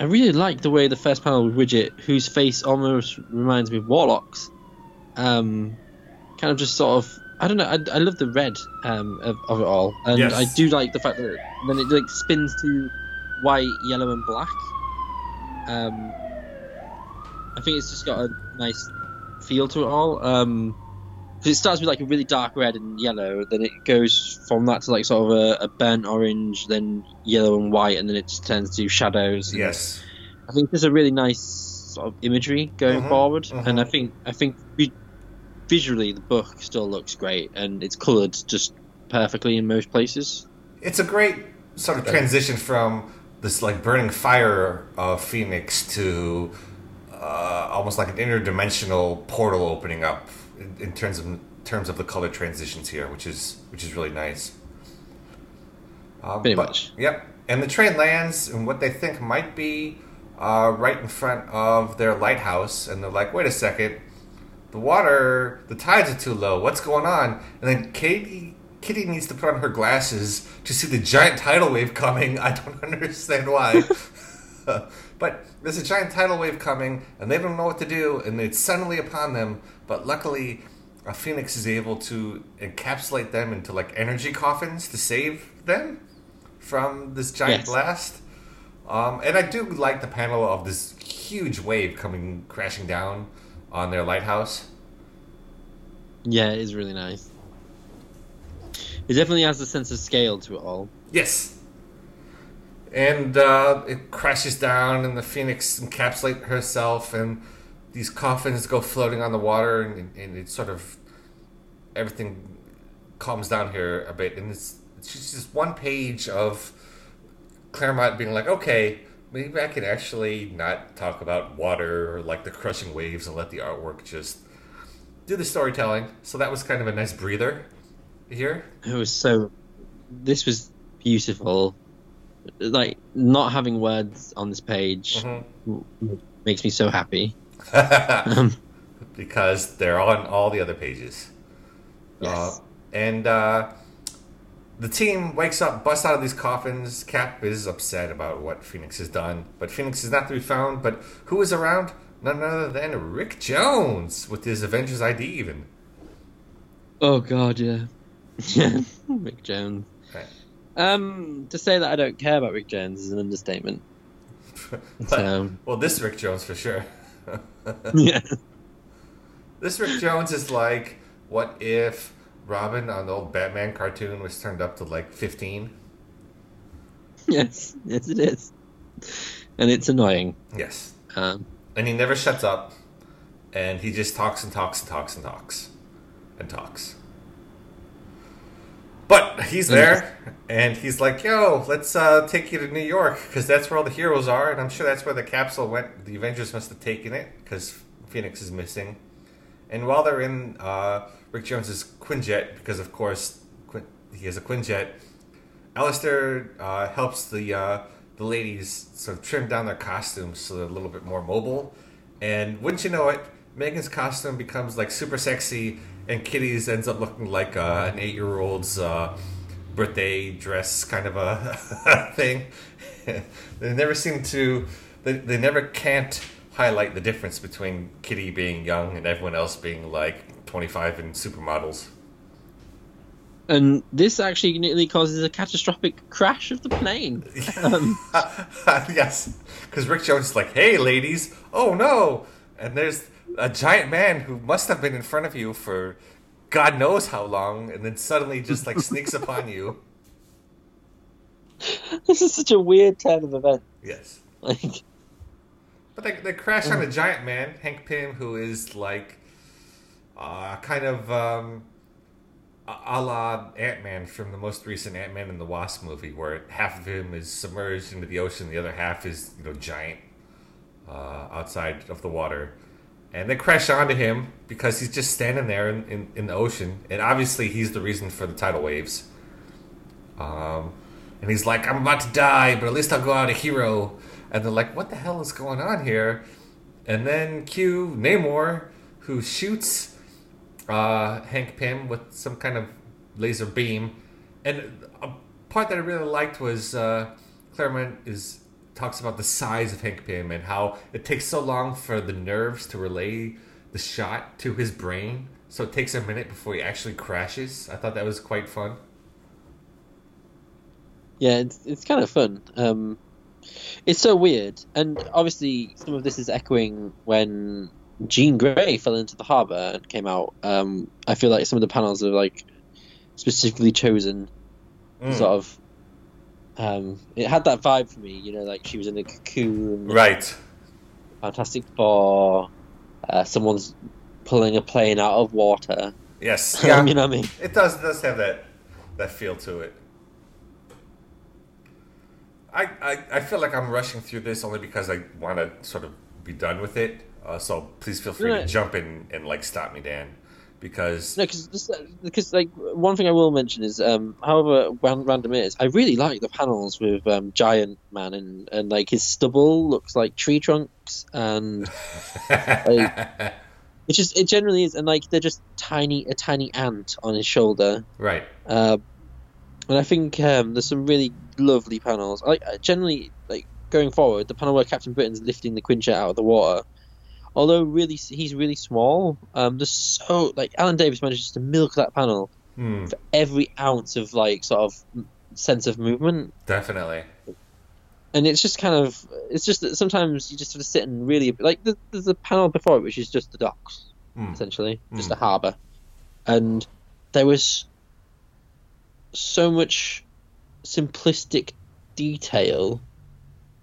I really like the way the first panel with Widget, whose face almost reminds me of Warlock's, um, kind of just sort of. I don't know. I, I love the red um, of, of it all, and Yes. I do like the fact that then it like spins to white, yellow, and black. Um, I think it's just got a nice feel to it all. Um, it starts with like a really dark red and yellow, then it goes from that to like sort of a, a burnt orange, then yellow and white, and then it just turns to shadows. Yes. I think there's a really nice sort of imagery going Mhm, forward, mhm. and I think I think vi- visually the book still looks great, and it's coloured just perfectly in most places. It's a great sort of transition from this like burning fire of Phoenix to uh, almost like an interdimensional portal opening up in, in terms of terms of the color transitions here, which is which is really nice. Um, Pretty but- much. Yep. And the train lands in what they think might be uh, right in front of their lighthouse, and they're like, "Wait a second, the water, the tides are too low. What's going on?" And then Katie, Kitty needs to put on her glasses to see the giant tidal wave coming. I don't understand why, but there's a giant tidal wave coming, and they don't know what to do, and it's suddenly upon them. But luckily, a Phoenix is able to encapsulate them into like energy coffins to save them from this giant Yes. blast. Um, and I do like the panel of this huge wave coming crashing down on their lighthouse. Yeah, it is really nice. It definitely has a sense of scale to it all. Yes. And uh, it crashes down, and the phoenix encapsulate herself, and these coffins go floating on the water, and, and it sort of everything calms down here a bit, and it's it's just one page of Claremont being like, okay, maybe I can actually not talk about water or like the crushing waves and let the artwork just do the storytelling. So that was kind of a nice breather here. It was so. This was beautiful. Like not having words on this page Mhm. w- makes me so happy. Um, because they're on all the other pages. yes. Uh, and uh, the team wakes up, busts out of these coffins. Cap is upset about what Phoenix has done, but Phoenix is not to be found. But who is around? None other than Rick Jones with his Avengers ID, even. Oh God, yeah. Yeah, Rick Jones. Right. Um, to say that I don't care about Rick Jones is an understatement. But- So well, this Rick Jones for sure. yeah, This Rick Jones is like, what if Robin on the old Batman cartoon was turned up to like 15? yes, yes, it is, and it's annoying. Yes. Um, And he never shuts up, and he just talks and talks and talks and talks and talks. But he's there, and he's like, "Yo, let's uh, take you to New York because that's where all the heroes are, and I'm sure that's where the capsule went. The Avengers must have taken it because Phoenix is missing." And while they're in uh, Rick Jones's Quinjet, because of course Quin- he has a Quinjet, Alistaire uh, helps the uh, the ladies sort of trim down their costumes so they're a little bit more mobile. And wouldn't you know it, Meggan's costume becomes like super sexy, and Kitty's ends up looking like uh, an eight year old's uh, birthday dress kind of a thing. they never seem to. They, they never can't highlight the difference between Kitty being young and everyone else being like 25 and supermodels. and this actually nearly causes a catastrophic crash of the plane. Um, yes, because Rick Jones is like, "Hey, ladies! Oh no!" And there's a giant man who must have been in front of you for God knows how long, and then suddenly just like sneaks upon you. this is such a weird turn of events. Yes, Like, but they, they crash on a giant man, Hank Pym, who is like uh, kind of um, a a la Ant Man from the most recent Ant Man and the Wasp movie, where half of him is submerged into the ocean, the other half is you know giant uh, outside of the water. And they crash onto him because he's just standing there in, in, in the ocean, and obviously he's the reason for the tidal waves. Um, and he's like, "I'm about to die, but at least I'll go out a hero." And they're like, "What the hell is going on here?" And then Q Namor, who shoots uh, Hank Pym with some kind of laser beam. And a part that I really liked was uh, Claremont is talks about the size of Hank Pym and how it takes so long for the nerves to relay the shot to his brain. So it takes a minute before he actually crashes. I thought that was quite fun. yeah, it's it's kind of fun. Um, it's so weird, and obviously some of this is echoing when Jean Grey fell into the harbour and came out. Um, I feel like some of the panels are like specifically chosen, Mm. sort of. Um, it had that vibe for me, you know, like she was in a cocoon. Right. Fantastic Four. Uh, someone's pulling a plane out of water. Yes. Yeah. you know what I mean? It does it does have that that feel to it. I, I, I feel like I'm rushing through this only because I want to sort of be done with it. Uh, so please feel free No, to jump in and like stop me, Dan, because No, because because like one thing I will mention is, um, however random it is, I really like the panels with um, Giant Man and and like his stubble looks like tree trunks and it just it generally is, and like they're just tiny a tiny ant on his shoulder. right, Uh, and I think um, there's some really lovely panels. I I generally like going forward the panel where Captain Britain's lifting the Quinjet out of the water. Although really he's really small, um, there's so like Alan Davis manages to milk that panel Hmm, for every ounce of like sort of sense of movement, definitely. and it's just kind of it's just that sometimes you just sort of sit and really like there's, there's a panel before it which is just the docks Hmm. essentially, just Mm. a harbour, and there was so much simplistic detail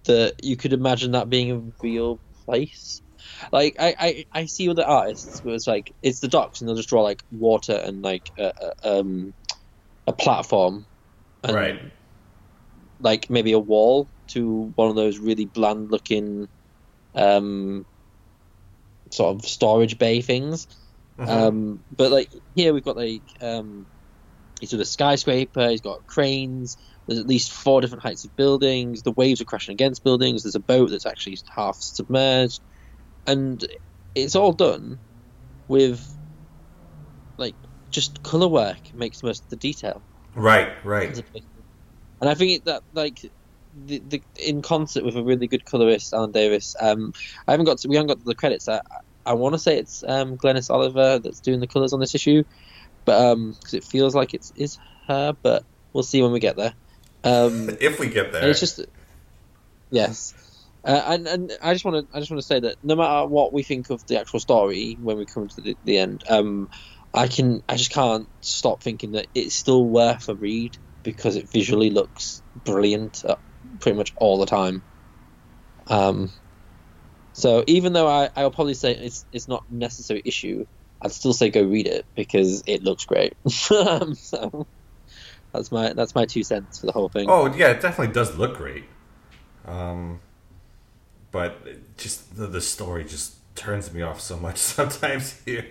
that you could imagine that being a real place. Like I, I, I see other artists where it's like it's the docks and they'll just draw like water and like a, a, um, a platform, and Right. like maybe a wall to one of those really bland looking um, sort of storage bay things. Mhm. Um, but like here we've got like um, he's with a skyscraper. He's got cranes. There's at least four different heights of buildings. The waves are crashing against buildings. There's a boat that's actually half submerged, and it's all done with like just color work makes most of the detail. right, right. as opposed to- And I think that like the, the in concert with a really good colorist, Alan Davis. Um, I haven't got to, we haven't got to the credits. I, I want to say it's um, Glynis Oliver that's doing the colors on this issue, but um, because it feels like it's is her, but we'll see when we get there. Um, If we get there, it's just yes. Uh, and and I just want to I just want to say that no matter what we think of the actual story when we come to the, the end, um, I can I just can't stop thinking that it's still worth a read because it visually looks brilliant. Uh, pretty much all the time. Um, so even though I I'll probably say it's it's not a necessary issue, I'd still say go read it because it looks great. so that's my that's my two cents for the whole thing. Oh yeah, it definitely does look great. Um, but just the, the story just turns me off so much sometimes here.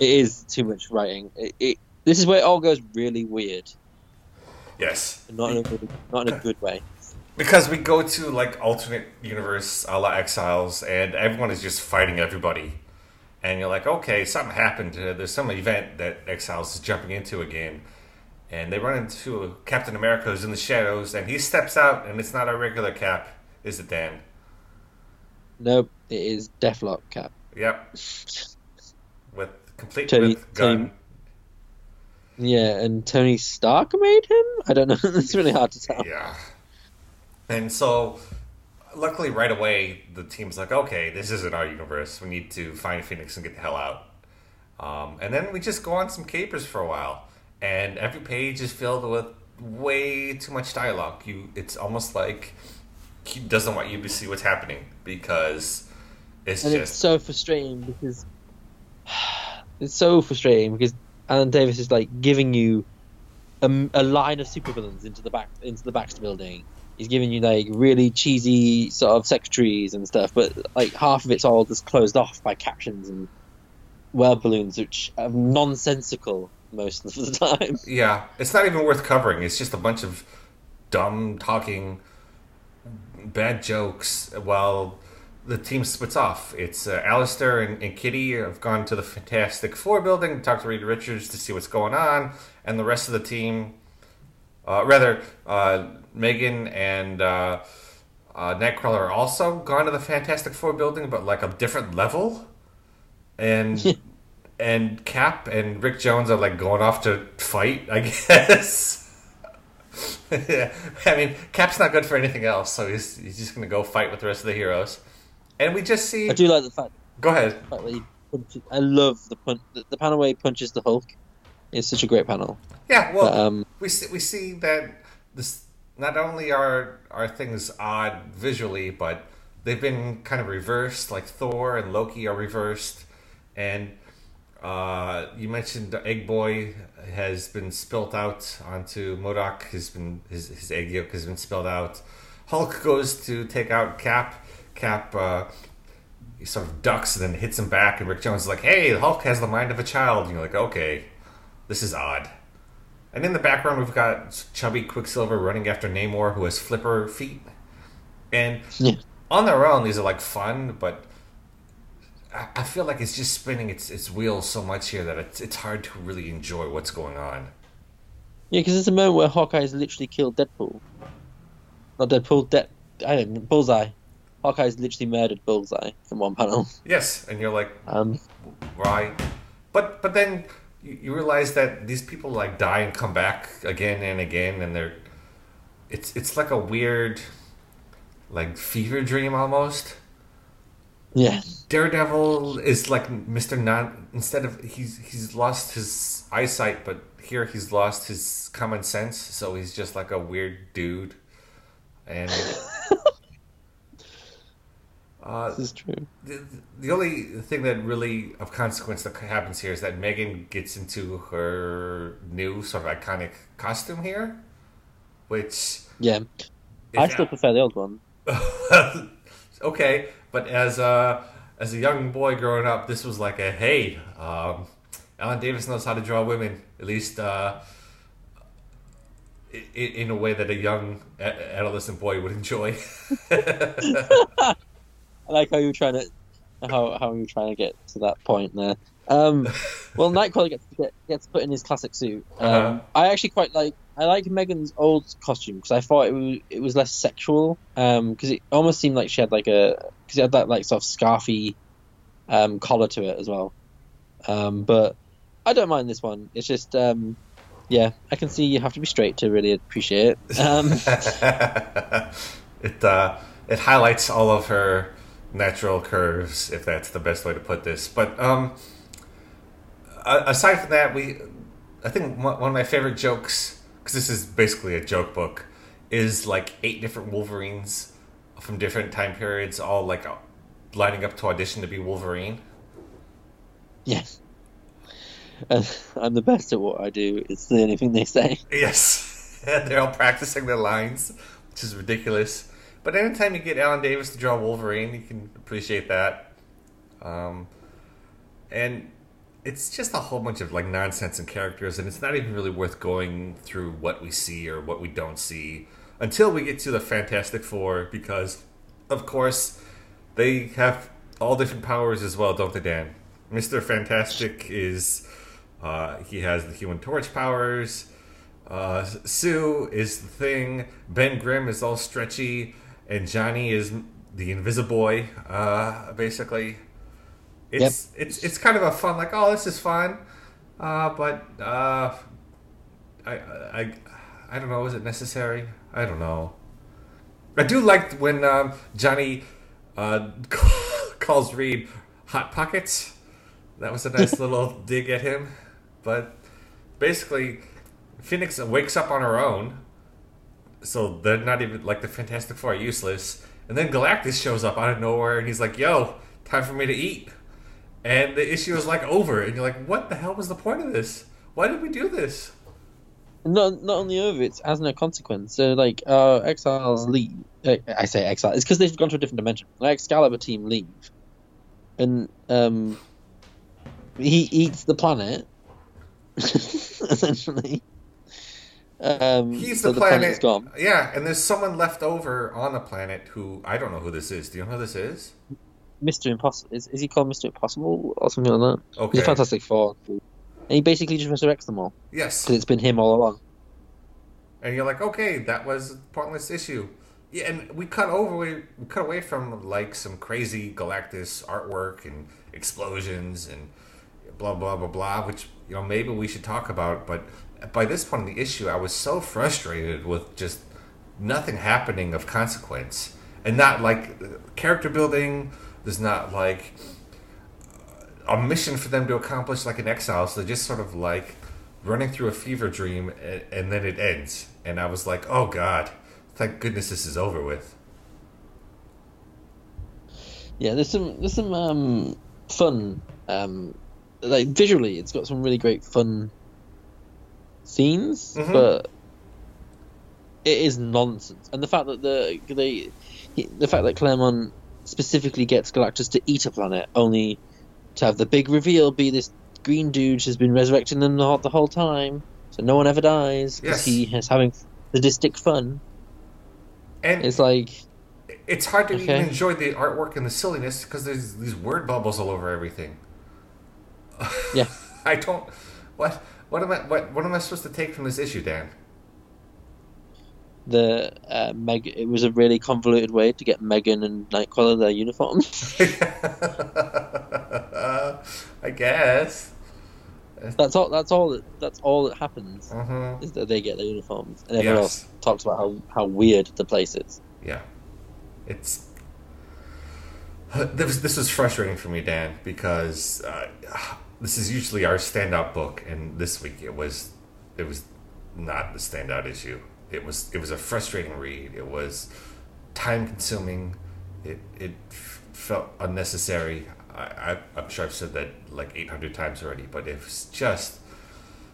It is too much writing. It, it this is where it all goes really weird. Yes, Not in a good, not in a good way. because we go to like alternate universe a la Exiles, and everyone is just fighting everybody, and you're like, okay, something happened. Uh, there's some event that Exiles is jumping into again, and they run into Captain America who's in the shadows, and he steps out, and it's not a regular Cap, is it, Dan? Nope, it is Deathlok Cap. Yep, with complete Tony- with gun. Tony- Yeah, and Tony Stark made him. I don't know. it's really hard to tell. Yeah. And so, luckily, right away, the team's like, okay, this isn't our universe. We need to find Phoenix and get the hell out. Um, and then we just go on some capers for a while. And every page is filled with way too much dialogue. You, It's almost like he doesn't want you to see what's happening because it's and it's just. so frustrating because it's so frustrating because Alan Davis is like giving you a, a line of supervillains into the back into the Baxter building. He's giving you like really cheesy sort of secretaries and stuff, but like half of it's all just closed off by captions and well balloons, which are nonsensical most of the time. Yeah, it's not even worth covering. It's just a bunch of dumb talking, bad jokes while the team splits off. It's uh, Alistaire and, and Kitty have gone to the Fantastic Four building to talk to Reed Richards to see what's going on, and the rest of the team, uh, rather, uh, Meggan and uh, uh, Nightcrawler are also gone to the Fantastic Four building, but like a different level. And and Cap and Rick Jones are like going off to fight, I guess. I mean, Cap's not good for anything else, so he's he's just gonna go fight with the rest of the heroes. And we just see. I do like the fact, Go ahead. fact punches, I love the pun- the, the panel where he punches the Hulk. It's such a great panel. Yeah. Well, But, um, we see we see that this not only are are things odd visually, but they've been kind of reversed. Like Thor and Loki are reversed, and uh, you mentioned Egg Boy has been spilt out onto MODOK. Has been his his egg yolk has been spilled out. Hulk goes to take out Cap. Cap. Uh, he sort of ducks and then hits him back, and Rick Jones is like, "Hey, Hulk has the mind of a child." And you're like, "Okay, this is odd." And in the background, we've got chubby Quicksilver running after Namor, who has flipper feet. And Yeah. on their own, these are like fun, but I, I feel like it's just spinning its its wheels so much here that it's it's hard to really enjoy what's going on. Yeah, because there's a moment where Hawkeye has literally killed Deadpool. Not Deadpool, De- I don't know, Bullseye. Hawkeye's literally murdered Bullseye in one panel. Yes, and you're like, Um, why? But but then you, you realize that these people like die and come back again and again, and they're it's it's like a weird like fever dream almost. yeah, Daredevil is like Mr. Non instead of he's he's lost his eyesight, but here he's lost his common sense, so he's just like a weird dude. And uh, this is true. the, the only thing that really of consequence that happens here is that Meggan gets into her new sort of iconic costume here, which Yeah, I still prefer the old one. okay, but as a as a young boy growing up, this was like a hey, um, Alan Davis knows how to draw women, at least uh, in, in a way that a young adolescent boy would enjoy. I like how you were trying to, how how you were trying to get to that point there. Um, well, Nightcrawler gets get, gets put in his classic suit. Um, Uh-huh. I actually quite like. I like Meggan's old costume because I thought it was it was less sexual. Um, because it almost seemed like she had like a because it had that like sort of scarfy, um, collar to it as well. Um, but I don't mind this one. It's just um, yeah, I can see you have to be straight to really appreciate it. Um, it uh, it highlights all of her natural curves, if that's the best way to put this. But um, aside from that, we I think one of my favorite jokes because this is basically a joke book is like eight different Wolverines from different time periods, all like lining up to audition to be Wolverine. Yes. Uh, I'm the best at what I do. It's the only thing they say. Yes, they're all practicing their lines, which is ridiculous. But anytime you get Alan Davis to draw Wolverine, you can appreciate that. Um, and it's just a whole bunch of like nonsense and characters, and it's not even really worth going through what we see or what we don't see until we get to the Fantastic Four, because of course they have all different powers as well, don't they, Dan? Mister Fantastic is uh, he has the Human Torch powers. Uh, Sue is the thing. Ben Grimm is all stretchy, and Johnny is the Invisible Boy. Uh, basically, it's yep. it's it's kind of a fun like oh this is fun, uh, but uh, I I I don't know is it necessary? I don't know. I do like when um, Johnny uh, calls Reed hot pockets. That was a nice little dig at him, but basically, Phoenix wakes up on her own, so they're not even like the Fantastic Four are useless. And then Galactus shows up out of nowhere, and he's like, "Yo, time for me to eat." and the issue is like over, and you're like, what the hell was the point of this? Why did we do this? Not not only over, it has no consequence. So like, uh, exiles leave. Uh, I say exile. It's because they've gone to a different dimension. Like Excalibur team leave, and um, he eats the planet essentially. Um, He's the, planet. gone. Yeah, and there's someone left over on the planet who I don't know who this is. Do you know who this is? Mr. Impossible. Is, is he called Mr. Impossible or something like that? Okay. He's a Fantastic Four. And he basically just resurrects them all. Yes. Because it's been him all along. And you're like, okay, that was a pointless issue. Yeah, and we cut over, we cut away from like some crazy Galactus artwork and explosions and blah blah blah blah, which you know maybe we should talk about. But by this point in the issue, I was so frustrated with just nothing happening of consequence, and not like character building there's not like a mission for them to accomplish like an exile. So they're just sort of like running through a fever dream and, and then it ends. And I was like, oh God, thank goodness this is over with. Yeah, there's some there's some um, fun um, like visually it's got some really great fun scenes, mm-hmm. but it is nonsense. And the fact that the they the fact that Claremont specifically gets Galactus to eat a planet, only to have the big reveal be this green dude has been resurrecting them the, the whole time, so no one ever dies because yes. he is having sadistic fun. And it's like it's hard to okay. even enjoy the artwork and the silliness because there's these word bubbles all over everything. Yeah, I don't. What what am I what what am I supposed to take from this issue, Dan? the uh, Meg. It was a really convoluted way to get Meggan and Nightcrawler their uniforms. I guess. That's all. That's all. That, that's all that happens mm-hmm. is that they get their uniforms, and everyone yes. else talks about how how weird the place is. Yeah, it's. This this was frustrating for me, Dan, because uh, this is usually our standout book, and this week it was, it was not the standout issue it was it was a frustrating read. It was time consuming. It it felt unnecessary. I, I am sure I've said that like 800 times already, but it was just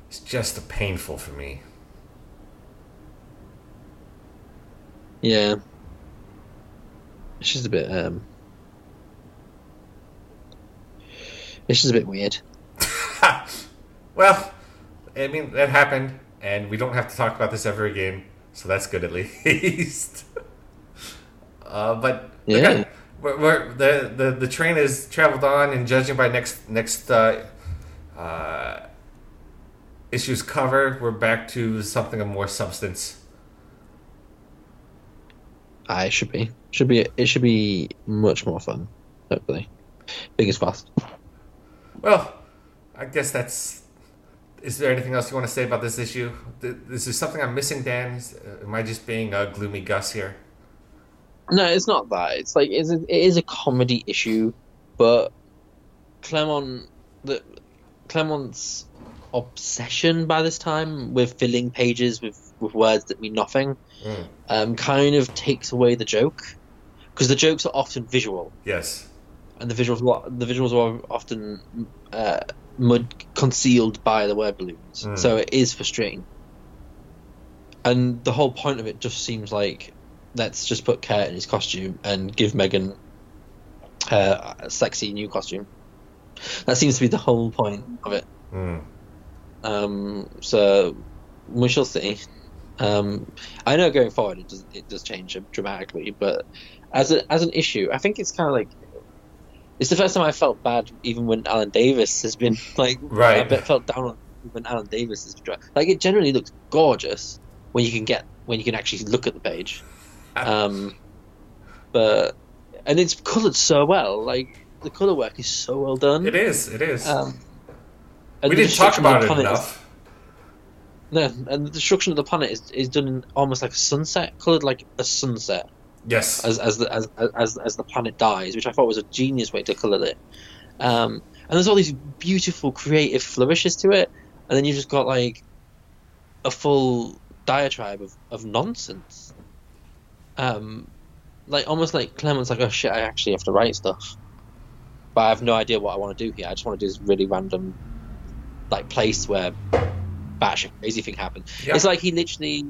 it's just painful for me. Yeah, it's just a bit um, it's just a bit weird. well, I mean that happened and we don't have to talk about this ever again. So that's good at least. uh, but yeah, again, we're, we're, the, the the train has traveled on, and judging by next next uh, uh, issues covered, we're back to something of more substance. I should be should be it should be much more fun. Hopefully, biggest fast. Well, I guess that's is there anything else you want to say about this issue? Is there something I'm missing, Dan? Uh, am I just being a gloomy Gus here? No, it's not that. It's like it's a, it is a comedy issue, but the Claremont's obsession by this time with filling pages with, with words that mean nothing Mm. um, kind of takes away the joke because the jokes are often visual Yes. and the visuals the visuals are often uh, mud concealed by the word balloons Mm. so it is frustrating and the whole point of it just seems like let's just put Kurt in his costume and give Meggan uh, a sexy new costume that seems to be the whole point of it Mm. um, so we shall see. Um, I know going forward it does it does change dramatically, but as a, as an issue, I think it's kind of like it's the first time I felt bad even when Alan Davis has been like Right. I felt down on when Alan Davis has been dra- like it generally looks gorgeous when you can get when you can actually look at the page, um, but and it's coloured so well like the colour work is so well done. It is. It is. Um, we didn't talk about it planet is- enough. no, and the destruction of the planet is, is done in almost like a sunset, coloured like a sunset Yes. as as the as, as as the planet dies, which I thought was a genius way to colour it. Um, and there's all these beautiful creative flourishes to it, and then you've just got like a full diatribe of, of nonsense. Um, like almost like Clement's like, oh shit, I actually have to write stuff, but I have no idea what I want to do here. I just want to do this really random, like place where batshit crazy thing happened. It's like he literally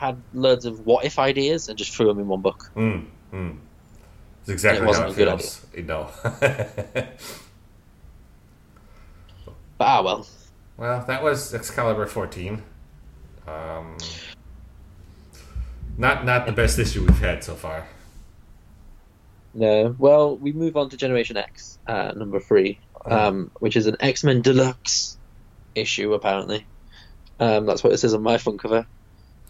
had loads of what if ideas and just threw them in one book. Mm, mm. It's exactly It wasn't a good feels. You know. But ah well. well, that was Excalibur 14. Um, not not the best issue we've had so far. No. Well, we move on to Generation X, uh, number three, um, which is an X Men Deluxe issue, apparently. Um, that's what it says on my front cover.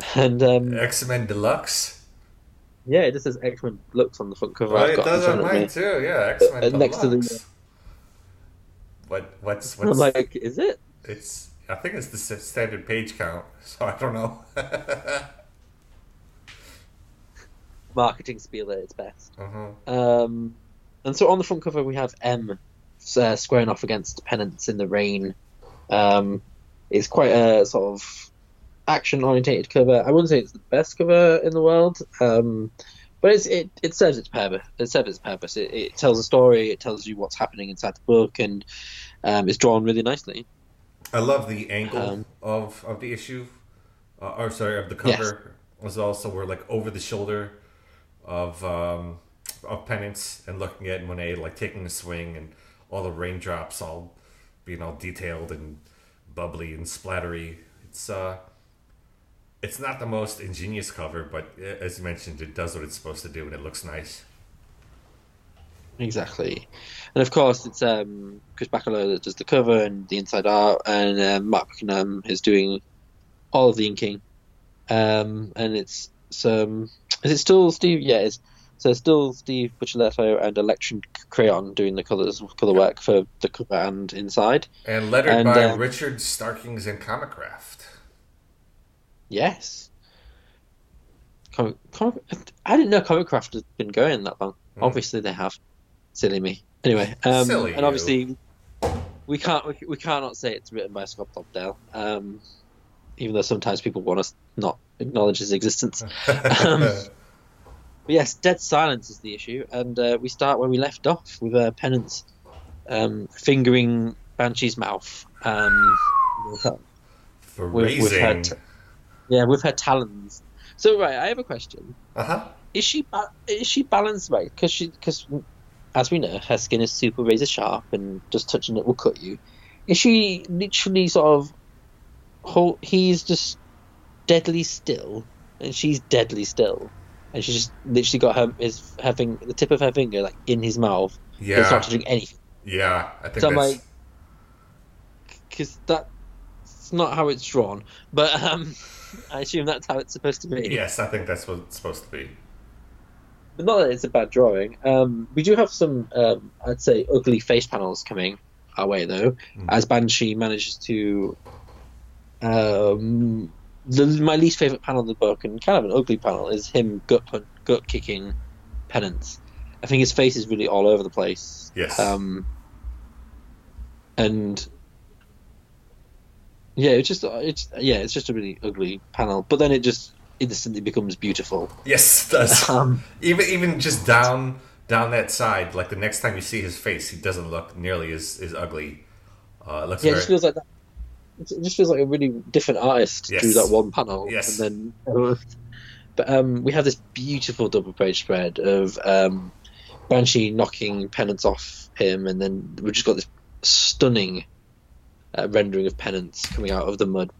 And um, X Men Deluxe. yeah, it just says X Men Deluxe on the front cover. Well, I've it got in does on mine too. Yeah, X Men Uh, next to the- Deluxe. What what's what's I'm what's like, is it? it's? I think it's the standard page count. So I don't know. Marketing spiel at its best. uh-huh. Um, and so on the front cover we have M uh, squaring off against Penance in the rain. Um, it's quite a sort of action-orientated cover. I wouldn't say it's the best cover in the world, um, but it's, it it serves its purpose. It serves its purpose. It, it tells a story. It tells you what's happening inside the book, and um, it's drawn really nicely. I love the angle Um, of of the issue, uh, or sorry, of the cover as well. So we're like over the shoulder of um, of Penance and looking at Monet like taking a swing and all the raindrops all being all detailed and bubbly and splattery. It's uh, it's not the most ingenious cover, but uh, as you mentioned, it does what it's supposed to do and it looks nice. Exactly, and of course it's um, Chris Bachalo that does the cover and the inside art, and um, Mark Buckingham is doing all of the inking. Um, and it's some is it still Steve? Yeah, it's so it's still Steve Buccellato and Electric Crayon doing the colors color work for the cover and inside. And lettered And, by uh, Richard Starkings and Comicraft. Yes. Comic, comic, I didn't know Comicraft had been going that long. Mm. Obviously they have. Silly me. Anyway, um, Silly and you. obviously we can't we, we cannot say it's written by Scott Lobdell, um, even though sometimes people want us not acknowledge his existence. Um, But yes, Dead Silence is the issue, and uh, we start where we left off with uh, Penance um, fingering Banshee's mouth. Um, with her- Phrasing. with her yeah, with her talons. So right, I have a question. uh huh. Is she ba- is she balanced right? Because she because as we know, her skin is super razor sharp, and just touching it will cut you. Is she literally sort of? Whole, he's just deadly still, and she's deadly still, and she's just literally got her his her fing, the tip of her finger like in his mouth. It's Yeah. not touching anything. Yeah. I think So I'm like, because that's not how it's drawn. But um, I assume that's how it's supposed to be. Yes, I think that's what it's supposed to be. But not that it's a bad drawing. Um, we do have some, um, I'd say, ugly face panels coming our way, though, Mm. as Banshee manages to. Um, the, my least favorite panel of the book, and kind of an ugly panel, is him gut pun- gut kicking Penance. I think his face is really all over the place. Yes. Um, and Yeah, it's just it's yeah, it's just a really ugly panel. But then it just instantly becomes beautiful. Yes, it does. Um, even even just down down that side, like the next time you see his face, he doesn't look nearly as, as ugly. Uh, it looks yeah, it just feels like that. It just feels like a really different artist Yes. drew that one panel, Yes. and then. But um, we have this beautiful double page spread of um, Banshee knocking penance off him, and then we've just got this stunning uh, rendering of penance coming out of the mud,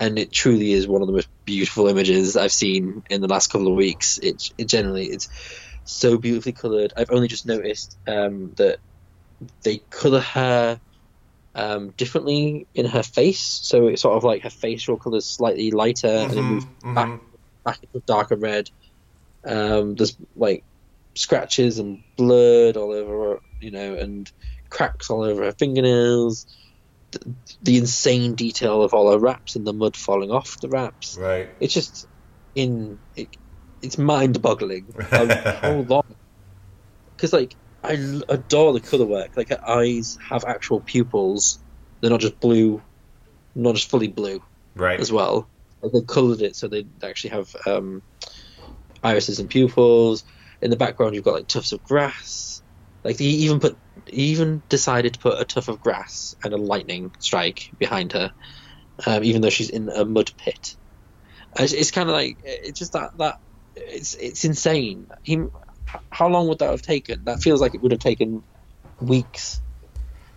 and it truly is one of the most beautiful images I've seen in the last couple of weeks. It, it generally it's so beautifully coloured. I've only just noticed um, that they colour her um, differently in her face, so it's sort of like her facial colour is slightly lighter and it moves Mhm, back back into darker red. Um, there's like scratches and blood all over her, you know, and cracks all over her fingernails. The, the insane detail of all her wraps and the mud falling off the wraps. Right. It's just in it, it's mind-boggling how, how long. Because like I adore the color work. Like her eyes have actual pupils. They're not just blue, not just fully blue Right. as well. Like they coloured it so they actually have um, irises and pupils. In the background, you've got like tufts of grass. Like he even put, he even decided to put a tuft of grass and a lightning strike behind her, um, even though she's in a mud pit. It's, it's kind of like it's just that that it's it's insane. He, how long would that have taken? That feels like it would have taken weeks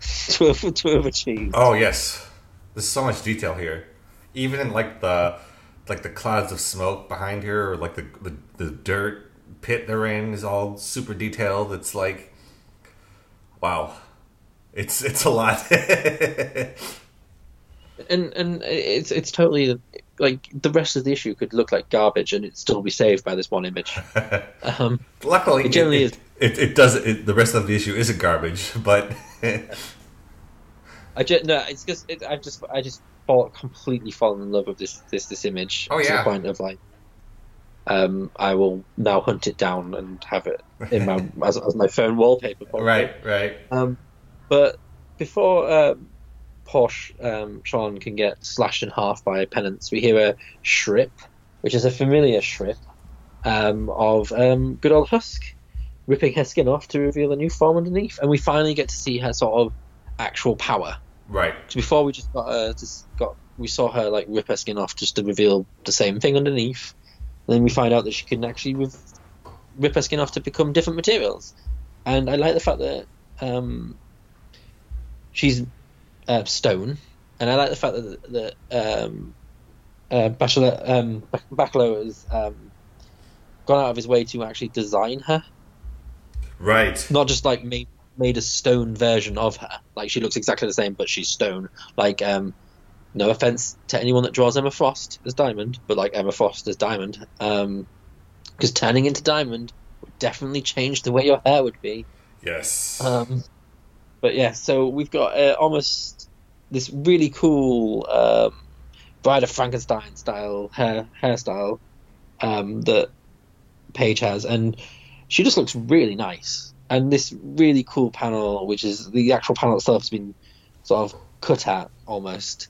to have to have achieved. Oh yes, there's so much detail here. Even in like the like the clouds of smoke behind her, or like the the, the dirt pit they're in is all super detailed. It's like, wow, it's it's a lot. and and it's it's totally like the rest of the issue could look like garbage and it'd still be saved by this one image. Um, Luckily, It generally it, it, it, does. It, the rest of the issue isn't garbage, but I just no, it's just it, I just I just fall completely fallen in love with this this this image Oh, to yeah. the point of like. Um, I will now hunt it down and have it in my as, as my phone wallpaper. probably. right, right. Um, but before um, Porsche um, Sean can get slashed in half by Penance, we hear a shrip, which is a familiar shrip um, of um, good old Husk ripping her skin off to reveal a new form underneath, and we finally get to see her sort of actual power. Right. So before we just got uh, just got we saw her like rip her skin off just to reveal the same thing underneath. And then we find out that she can actually rev- rip her skin off to become different materials. And I like the fact that um, she's uh, stone, and I like the fact that that um, uh, Bachalo um, Bachalo has um, gone out of his way to actually design her Right. not just like made made a stone version of her. Like she looks exactly the same, but she's stone. Like um, no offense to anyone that draws Emma Frost as Diamond, but like Emma Frost as Diamond, um, because turning into Diamond would definitely change the way your hair would be. Yes. Um, but yeah, so we've got uh, almost this really cool um, Bride of Frankenstein style hair hairstyle um, that Paige has, and she just looks really nice. And this really cool panel, which is the actual panel itself, has been sort of cut out almost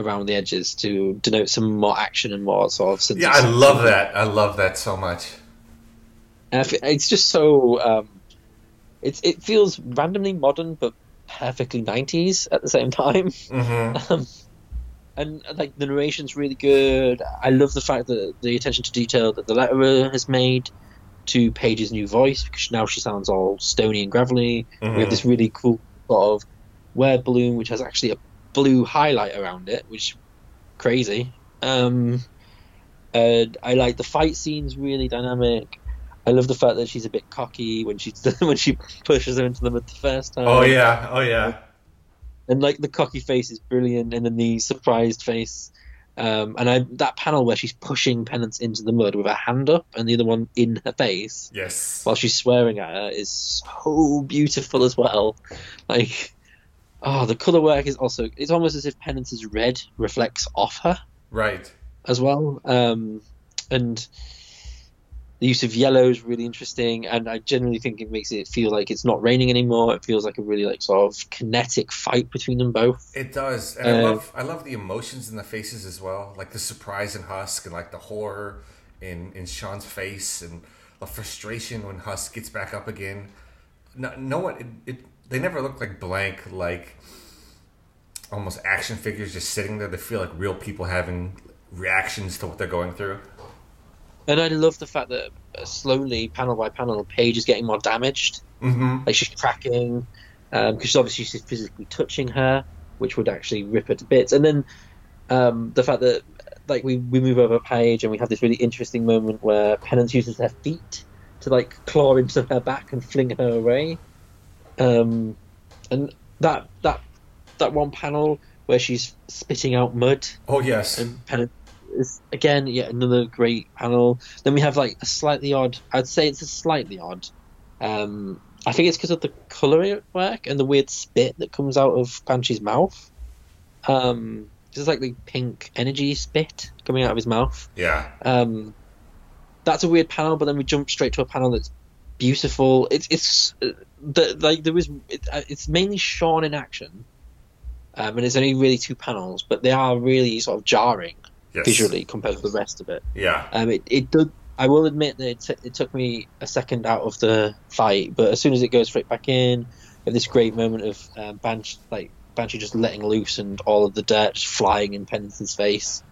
around the edges to denote some more action and more sort of. sense yeah, I love that. I love that so much. And it's just so. Um, it's it feels randomly modern but perfectly nineties at the same time. hmm Um, and like the narration's really good. I love the fact that the attention to detail that the letterer has made to Paige's new voice because now she sounds all stony and gravelly. We Mm-hmm. have this really cool sort of weird balloon which has actually a blue highlight around it, which crazy. Um, and I like the fight scenes really dynamic. I love the fact that she's a bit cocky when she when she pushes her into the mud the first time. Oh yeah. Oh yeah. and like the cocky face is brilliant, and then the surprised face. Um, and I that panel where she's pushing Penance into the mud with her hand up and the other one in her face Yes. while she's swearing at her is so beautiful as well. Like, oh, the color work is also. It's almost as if Penance's red reflects off her Right. as well. Um, and the use of yellow is really interesting, and I generally think it makes it feel like it's not raining anymore. It feels like a really like sort of kinetic fight between them both. It does, and I Uh, love I love the emotions in the faces as well, like the surprise in Husk and like the horror in in Sean's face and the frustration when Husk gets back up again. No, no one, it, it they never look like blank, like almost action figures just sitting there. They feel like real people having reactions to what they're going through. And I love the fact that uh, slowly, panel by panel, Paige is getting more damaged. hmm Like she's cracking because obviously she's physically touching her, which would actually rip her to bits. And then um, the fact that like we, we move over a page and we have this really interesting moment where Penance uses her feet to like claw into her back and fling her away. Um, and that that that one panel where she's spitting out mud Oh yes, and Penance is again yet another great panel. Then we have like a slightly odd. I'd say it's a slightly odd. Um, I think it's because of the color work and the weird spit that comes out of Banshee's mouth. Um, just like the pink energy spit coming out of his mouth. yeah, Um, that's a weird panel, but then we jump straight to a panel that's beautiful. It's it's uh, the, like there was it, uh, it's mainly Sean in action, um, and it's only really two panels, but they are really sort of jarring yes, visually compared to the rest of it. yeah, Um, it it did. I will admit that it, t- it took me a second out of the fight, but as soon as it goes straight back in, have this great moment of um, Banshee, like Banshee just letting loose and all of the dirt just flying in Penance's face,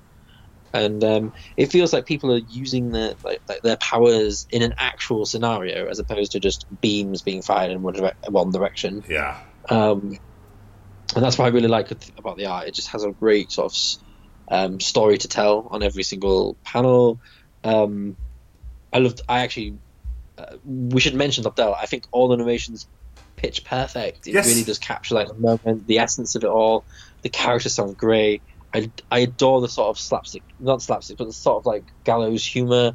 and um, it feels like people are using their like, like their powers in an actual scenario as opposed to just beams being fired in one, dire- one direction. yeah. Um, and that's what I really like about the art. It just has a great sort of um, story to tell on every single panel. Um, I loved. I actually. Uh, we should mention Lobdell. I think all the narrations pitch perfect. It Yes. really does capture like the moment, the essence of it all. The characters sounds great. I, I adore the sort of slapstick, not slapstick, but the sort of like gallows humor.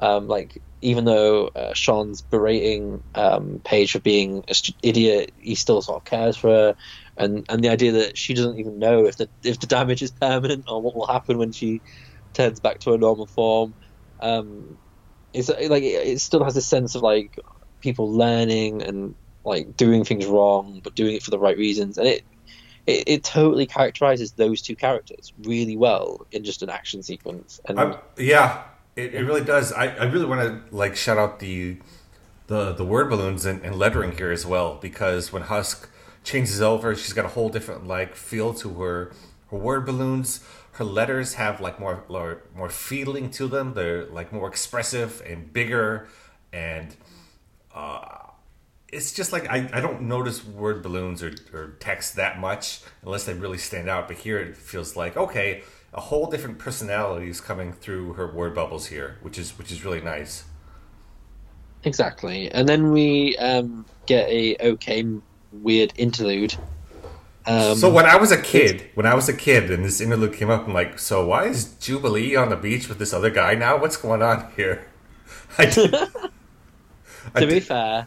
Um, like even though uh, Sean's berating um, Paige for being an st- idiot, he still sort of cares for her, and and the idea that she doesn't even know if the if the damage is permanent or what will happen when she turns back to her normal form. Um, it's like it, still has this sense of like people learning and like doing things wrong, but doing it for the right reasons, and it. It, it totally characterizes those two characters really well in just an action sequence, and I, yeah, it, it really does. I, I really want to like shout out the the the word balloons and, and lettering here as well because when Husk changes over, she's got a whole different like feel to her her word balloons. Her letters have like more more, more feeling to them. They're like more expressive and bigger, and uh, it's just like I, I don't notice word balloons or, or text that much unless they really stand out. But here it feels like okay, a whole different personality is coming through her word bubbles here, which is which is really nice. Exactly, and then we um, get a okay weird interlude. Um, so when I was a kid, when I was a kid, and this interlude came up, I'm like, so why is Jubilee on the beach with this other guy now? What's going on here? I did, I to be did- fair,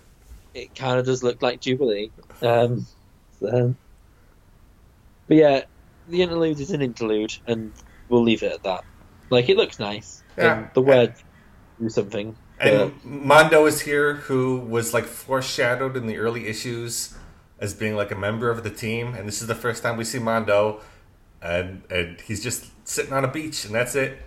it kind of does look like Jubilee. Um, so- but yeah, the interlude is an interlude, and we'll leave it at that. Like it looks nice. Yeah. and the word do something. but- And Mondo is here, who was like foreshadowed in the early issues as being like a member of the team, and this is the first time we see Mondo, and and he's just sitting on a beach, and that's it.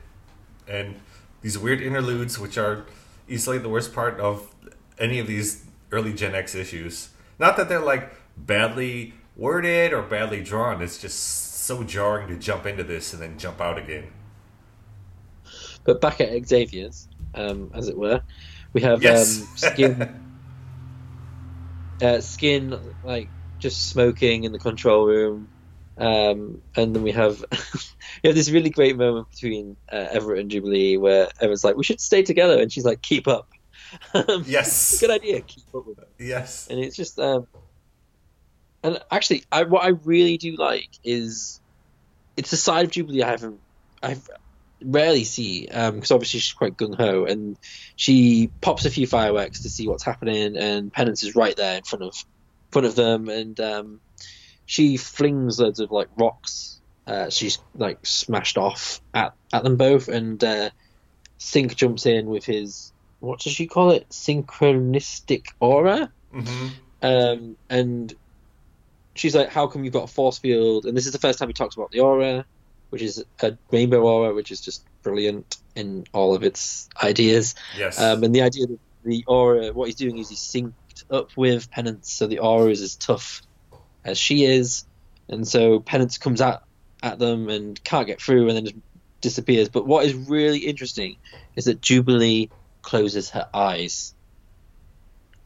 And these weird interludes, which are easily the worst part of any of these early Gen X issues. Not that they're like badly worded or badly drawn. It's just so jarring to jump into this and then jump out again. But back at Xavier's, um, as it were, we have Yes. um, Skin. uh, Skin like just smoking in the control room, um, and then we have we have this really great moment between uh, Everett and Jubilee where Everett's like, "We should stay together," and she's like, "Keep up." Um, Yes. good idea. Keep up with her Yes. and it's just um and actually I what I really do like is it's a side of Jubilee I haven't I've rarely see um because obviously she's quite gung ho and she pops a few fireworks to see what's happening and Penance is right there in front of front of them and um she flings loads of like rocks uh she's like smashed off at at them both and uh Synch jumps in with his what does she call it? Synchronistic aura. hmm Um, and she's like, "How come you've got a force field?" And this is the first time he talks about the aura, which is a rainbow aura, which is just brilliant in all of its ideas. Yes. Um, and the idea that the aura, what he's doing is he's synced up with Penance, so the aura is as tough as she is, and so Penance comes at at them and can't get through, and then just disappears. But what is really interesting is that Jubilee closes her eyes,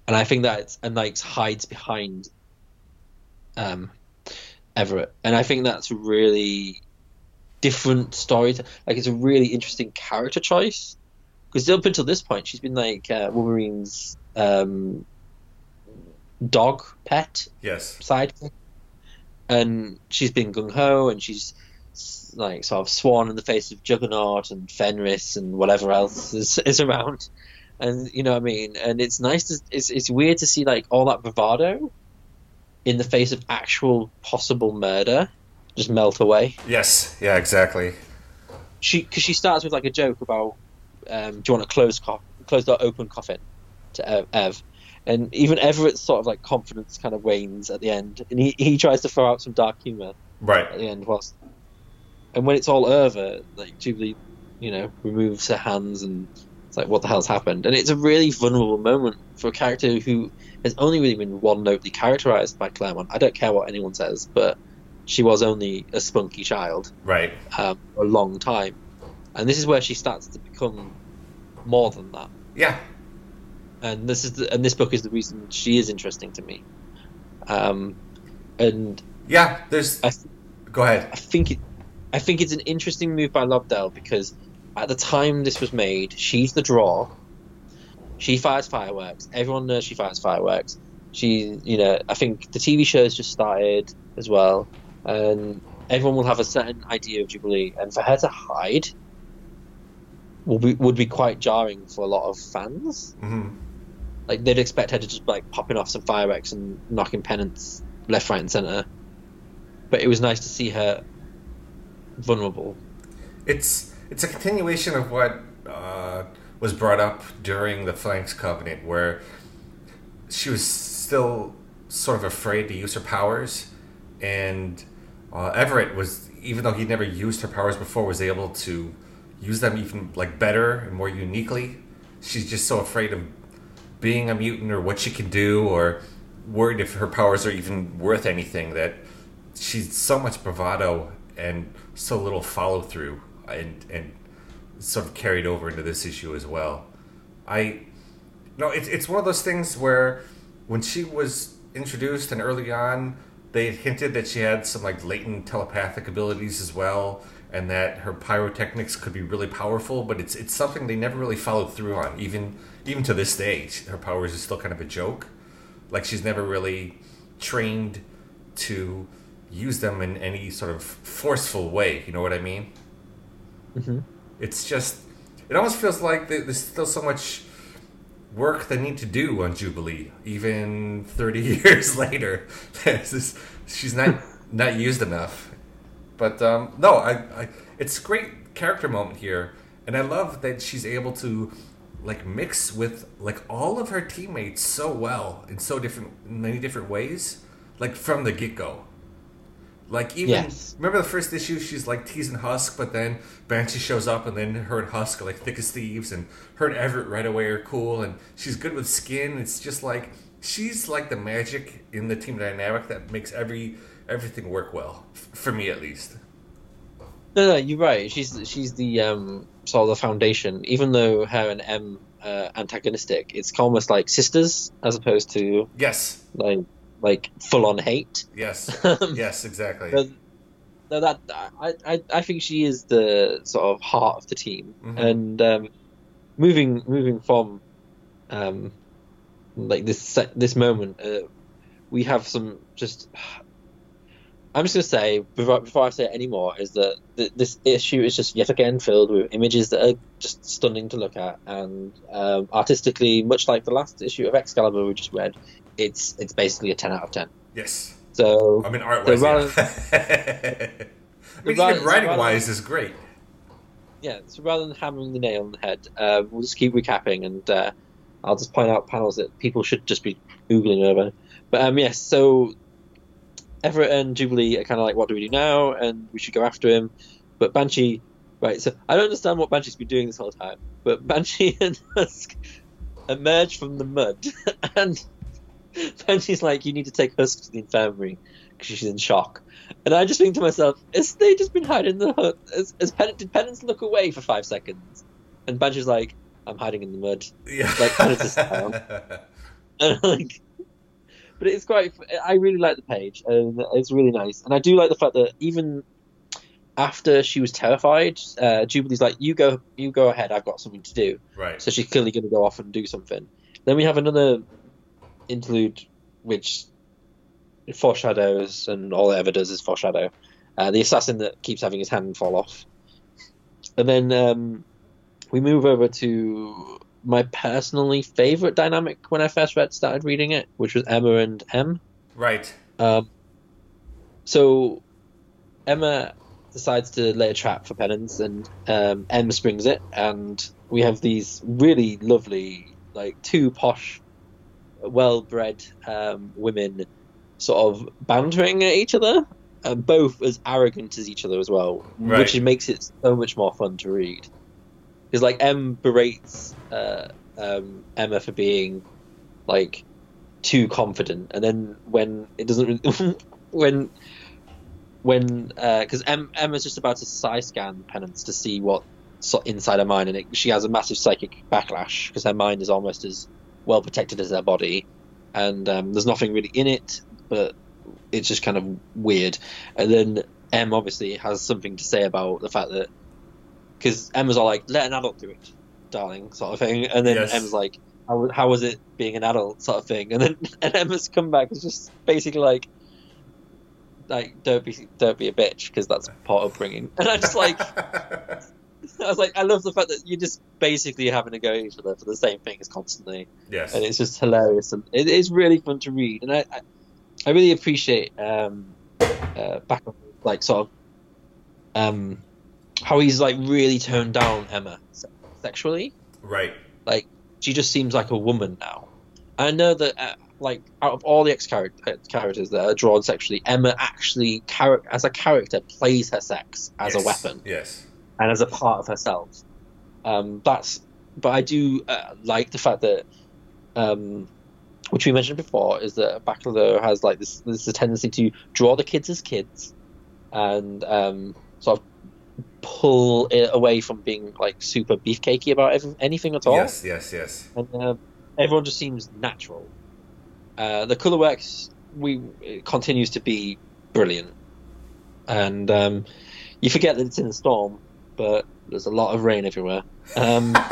and I think that and like hides behind um, Everett, and I think that's really different story. To, like it's a really interesting character choice because up until this point, she's been like uh, Wolverine's um, dog pet yes. sidekick, and she's been gung ho, and she's like sort of sworn in the face of Juggernaut and Fenris and whatever else is, is around, and you know what I mean. And it's nice to it's it's weird to see like all that bravado in the face of actual possible murder just melt away Yes. Yeah. Exactly. she because she starts with like a joke about um, do you want a closed co- closed or open coffin to Ev, Ev. and even Everett's sort of like confidence kind of wanes at the end and he, he tries to throw out some dark humor right at the end whilst and when it's all over like Jubilee you know removes her hands and it's like what the hell's happened and it's a really vulnerable moment for a character who has only really been one notely characterized by Claremont I don't care what anyone says but she was only a spunky child Right. um, for a long time, and this is where she starts to become more than that. Yeah. And this is the, and this book is the reason she is interesting to me. Um, and Yeah. There's. I, Go ahead. I think it, I think it's an interesting move by Lobdell because at the time this was made, she's the draw. She fires fireworks. Everyone knows she fires fireworks. She, you know, I think the TV show's just started as well, and everyone will have a certain idea of Jubilee, and for her to hide will be would be quite jarring for a lot of fans. hmm Like they'd expect her to just like popping off some fireworks and knocking Penance left, right, and center. But it was nice to see her vulnerable. It's it's a continuation of what uh, was brought up during the Phalanx Covenant, where she was still sort of afraid to use her powers, and uh, Everett was, even though he'd never used her powers before, was able to use them even like better and more uniquely. She's just so afraid of being a mutant or what she can do, or worried if her powers are even worth anything that she's so much bravado and so little follow through and and sort of carried over into this issue as well. I no, it's it's one of those things where when she was introduced and early on, they hinted that she had some like latent telepathic abilities as well, and that her pyrotechnics could be really powerful. But it's it's something they never really followed through on. Even even to this day, her powers is still kind of a joke. Like she's never really trained to use them in any sort of forceful way. You know what I mean? Mm-hmm. It's just, it almost feels like there's still so much work they need to do on Jubilee, even 30 years later. This- she's not not used enough. But um, no, I, I, it's great character moment here, and I love that she's able to like mix with like all of her teammates so well in so different many different ways, like from the get go. Like even Yes. remember the first issue, she's like teasing Husk, but then Banshee shows up, and then her and Husk are like thick as thieves, and her and Everett right away are cool, and she's good with skin. It's just like she's like the magic in the team dynamic that makes every everything work well f- for me at least. No, no, you're right. She's she's the um sort of the foundation. Even though her and M uh, antagonistic, it's almost like sisters as opposed to Yes, like like full on hate. yes, Um, yes, exactly. No, no, that I, I I think she is the sort of heart of the team, Mhm. and um, moving moving from um, like this se- this moment, uh, we have some just. I'm just gonna say before, before I say it anymore is that th- this issue is just yet again filled with images that are just stunning to look at and um, artistically, much like the last issue of Excalibur we just read, it's it's basically a ten out of ten. yes, So I mean art wise. rather- Yeah. I mean, rather- even writing wise is great. yeah, so rather than hammering the nail on the head, uh, we'll just keep recapping, and uh, I'll just point out panels that people should just be googling over. But um, yes, so Everett and Jubilee are kind of like, what do we do now? And we should go after him. But Banshee, right? So I don't understand what Banshee's been doing this whole time. But Banshee and Husk emerge from the mud, and Banshee's like, you need to take Husk to the infirmary because she's in shock. And I just think to myself, has they just been hiding in the hut? Has, has Pen- did Penance look away for five seconds? And Banshee's like, I'm hiding in the mud. Yeah. Like, Penance. And like, but it's quite. I really like the page, and it's really nice. And I do like the fact that even after she was terrified, uh, Jubilee's like, "You go, you go ahead. I've got something to do." right. So she's clearly going to go off and do something. Then we have another interlude, which foreshadows, and all it ever does is foreshadow. Uh, the assassin that keeps having his hand fall off. And then um, we move over to my personally favorite dynamic when I first read, started reading it, which was Emma and M. Right. Um, so Emma decides to lay a trap for Penance, and um, M springs it, and we have these really lovely, like two posh, well-bred um, women, sort of bantering at each other, and both as arrogant as each other as well, Right. which makes it so much more fun to read. Because like M berates uh, um, Emma for being like too confident, and then when it doesn't, when when because em, Emma's just about to psi scan Penance to see what so inside her mind, and it, she has a massive psychic backlash because her mind is almost as well protected as her body, and um, there's nothing really in it, but it's just kind of weird. And then M obviously has something to say about the fact that because Emma's all like, "Let an adult do it, darling," sort of thing, and then Yes. Emma's like, how, "How was it being an adult?" sort of thing, and then and Emma's comeback is just basically like, like don't be don't be a bitch because that's part of upbringing, and I just like I was like I love the fact that you're just basically having to go at each other for the same things constantly yes. and it's just hilarious and it is really fun to read and I I, I really appreciate um uh, back on like sort of um how he's like really toned down Emma se- sexually right. like she just seems like a woman now I know that uh, like out of all the ex characters that are drawn sexually Emma actually as a character plays her sex as Yes. a weapon Yes. And as a part of herself. Um, that's, but I do uh, like the fact that, um, which we mentioned before, is that Bachalo has like this this a tendency to draw the kids as kids, and um, sort of pull it away from being like super beefcakey about ev- anything at all. Yes. Yes. Yes. And um, everyone just seems natural. Uh, the color works we it continues to be brilliant, and um, you forget that it's in a storm, but there's a lot of rain everywhere. Um,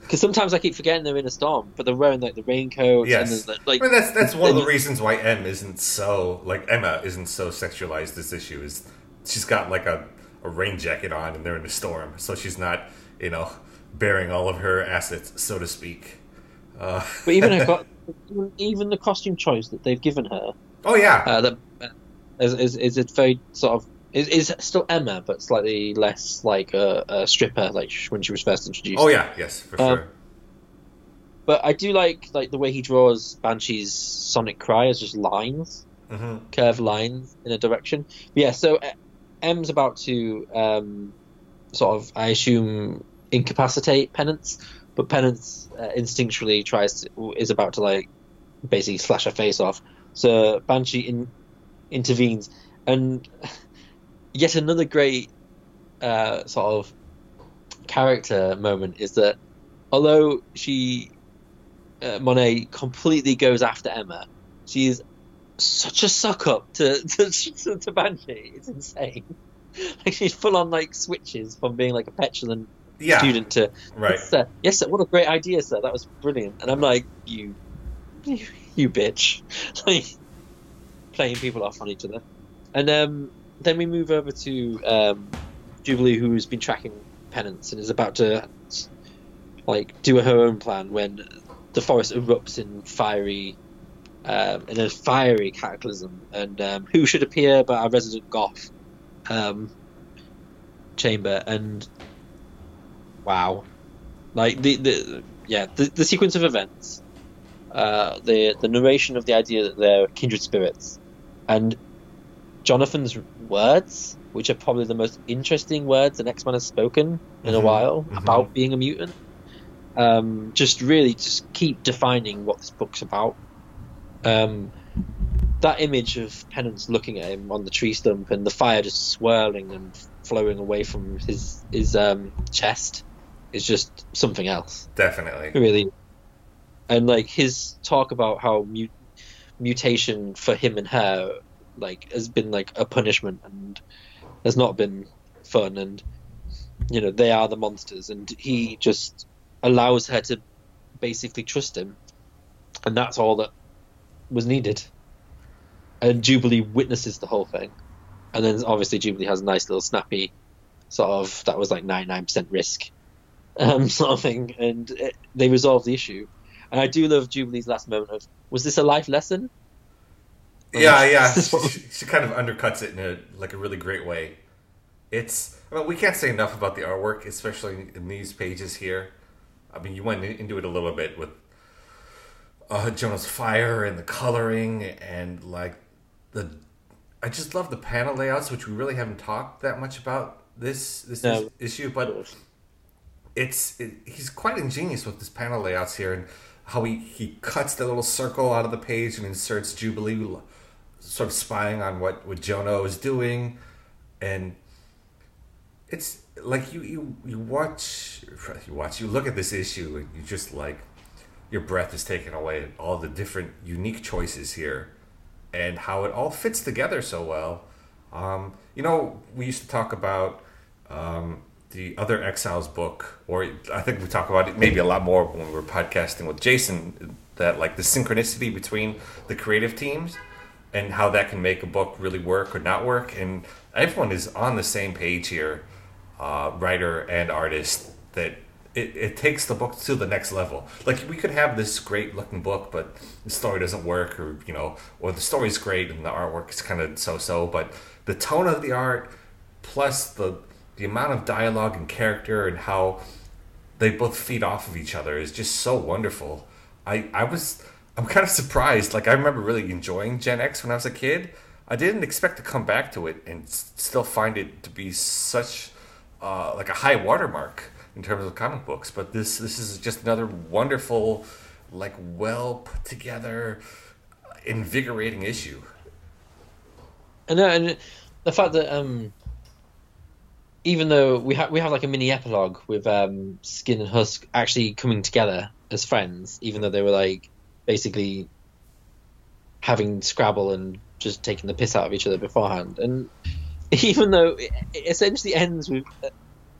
Because sometimes I keep forgetting they're in a storm, but they're wearing like the raincoats Yes. and the- like I mean, that's that's one of the reasons why M isn't so like Emma isn't so sexualized. This issue is she's got like a, a rain jacket on and they're in a storm, so she's not you know bearing all of her assets, so to speak. Uh, But even her, co- even- even the costume choice that they've given her, oh yeah, uh, that uh, is, is is it very sort of is, is still Emma, but slightly less like a, a stripper, like when she was first introduced. oh yeah, yes for Um, sure. But I do like like the way he draws Banshee's sonic cry as just lines, hmm curved lines in a direction. But yeah, so uh, M's about to um, sort of, I assume, incapacitate Penance, but Penance uh, instinctually tries to, is about to like basically slash her face off. So Banshee in, intervenes, and yet another great uh, sort of character moment is that although she uh, Monet completely goes after Emma, she is such a suck up to to, to, to Banshee. It's insane. Like she's full on like switches from being like a petulant Yeah, student to right. yes sir, yes sir, what a great idea sir, that was brilliant. And I'm like you, you, you bitch, like playing people off on each other. And um, then we move over to um, Jubilee, who's been tracking Penance and is about to like do her own plan when the forest erupts in fiery um, in a fiery cataclysm, and um, who should appear but our resident goth. Um, chamber, and wow, like the the yeah the, the sequence of events, uh, the the narration of the idea that they're kindred spirits, and Jonathan's words, which are probably the most interesting words an X Man has spoken in a Mhm, while mhm. about being a mutant. Um, just really just keep defining what this book's about. Um, that image of Penance looking at him on the tree stump and the fire just swirling and flowing away from his his um, chest is just something else Definitely. really and like his talk about how mu- mutation for him and her like has been like a punishment and has not been fun and you know they are the monsters and he just allows her to basically trust him and that's all that was needed and jubilee witnesses the whole thing and then obviously jubilee has a nice little snappy sort of that was like 99% risk um, sort of thing, and it, they resolve the issue. And I do love Jubilee's last moment of, was this a life lesson? Yeah, yeah. She, she- kind of undercuts it in a like a really great way. It's I mean, we can't say enough about the artwork, especially in these pages here. I mean, you went into it a little bit with uh, Jonah's fire and the coloring and like the. I just love the panel layouts, which we really haven't talked that much about this this No. is- issue, but it's it, he's quite ingenious with his panel layouts here and how he, he cuts the little circle out of the page and inserts Jubilee sort of spying on what, what Jono is doing. And it's like you, you you watch you watch you look at this issue and you just like your breath is taken away at all the different unique choices here and how it all fits together so well. Um, you know we used to talk about um, the other exiles book or i think we talk about it maybe a lot more when we were podcasting with jason that like the synchronicity between the creative teams and how that can make a book really work or not work and everyone is on the same page here uh, writer and artist that it, it takes the book to the next level like we could have this great looking book but the story doesn't work or you know or the story's great and the artwork is kind of so so but the tone of the art plus the the amount of dialogue and character and how they both feed off of each other is just so wonderful. I I was I'm kind of surprised. Like I remember really enjoying Gen X when I was a kid. I didn't expect to come back to it and s- still find it to be such uh, like a high watermark in terms of comic books. But this this is just another wonderful, like well put together, invigorating issue. And, uh, and the fact that um, even though we have we have like a mini epilogue with um, Skin and Husk actually coming together as friends, even though they were like basically having Scrabble and just taking the piss out of each other beforehand, and even though it, essentially ends with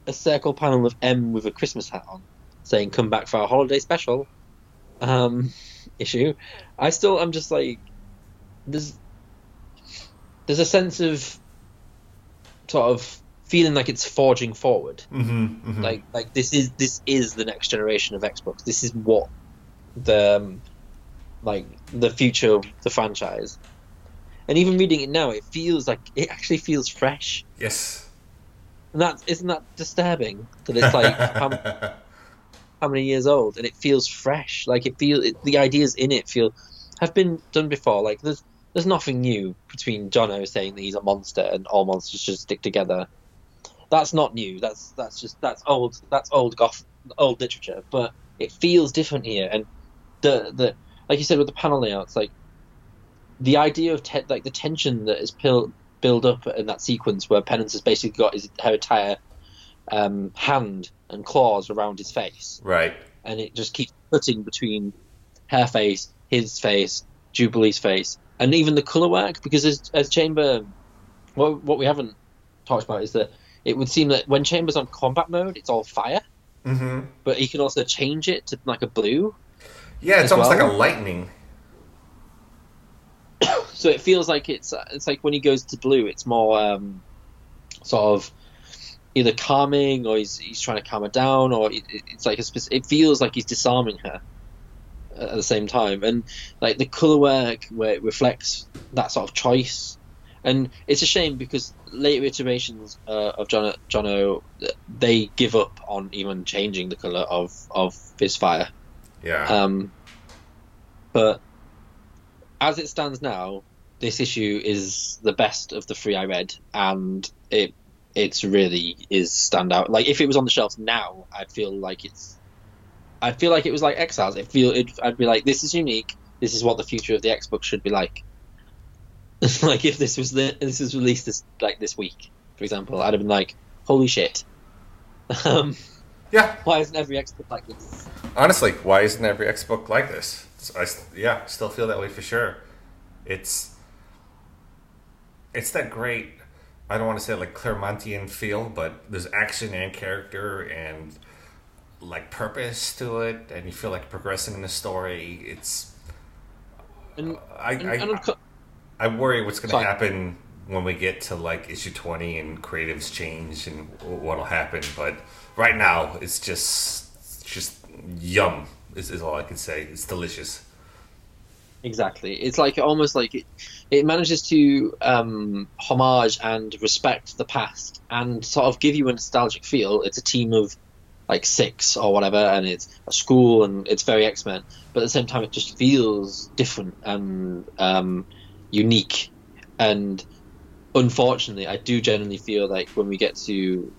a, circle panel of M with a Christmas hat on, saying "Come back for our holiday special," um, issue, I still I'm just like there's there's a sense of sort of feeling like it's forging forward. Mm-hmm, Like like this is this is the next generation of Xbox. This is what the um, like the future of the franchise. And even reading it now, it feels like it actually feels fresh. yes. And that isn't that disturbing that it's like how, how many years old and it feels fresh. Like it feel it, the ideas in it feel have been done before. Like there's there's nothing new between Jono saying that he's a monster and all monsters should stick together. That's not new. That's that's just that's old. That's old goth, old literature. But it feels different here, and the the like you said with the panel layouts, like the idea of te- like the tension that is pil- build up in that sequence where Penance has basically got his her entire um, hand and claws around his face, right. and it just keeps cutting between her face, his face, Jubilee's face, and even the color work. Because as, as Chamber, what what we haven't talked about is that it would seem that when Chamber's on combat mode, it's all fire, Mm-hmm. but he can also change it to like a blue. Yeah, it's As almost well? like a lightning. So it feels like it's it's like when he goes to blue, it's more um, sort of either calming or he's he's trying to calm her down, or it, it's like a spec- it feels like he's disarming her at the same time, and like the color work where it reflects that sort of choice, and it's a shame because later iterations uh, of John Jono they give up on even changing the color of of his fire. Yeah. Um, but as it stands now, this issue is the best of the three I read, and it it's really is standout. Like if it was on the shelves now, I'd feel like it's, I'd feel like it was like Exiles. It feel it, I'd be like, this is unique. This is what the future of the X should be like. like if this was the this was released this like this week, for example, I'd have been like, holy shit. Um, yeah. why isn't every X book like this? Honestly, why isn't every X book like this? I yeah, still feel that way for sure. It's it's that great. I don't want to say like Claremontian feel, but there's action and character and like purpose to it, and you feel like progressing in the story. It's And, I and, I, and co- I worry what's going to happen when we get to like issue 20 and creatives change and what'll happen. But right now, it's just it's just yum, is, is all I can say. It's delicious. Exactly. It's like almost like it, it manages to um, homage and respect the past and sort of give you a nostalgic feel. It's a team of like six or whatever, and it's a school and it's very X Men, but at the same time, it just feels different and um, unique. And unfortunately, I do generally feel like when we get to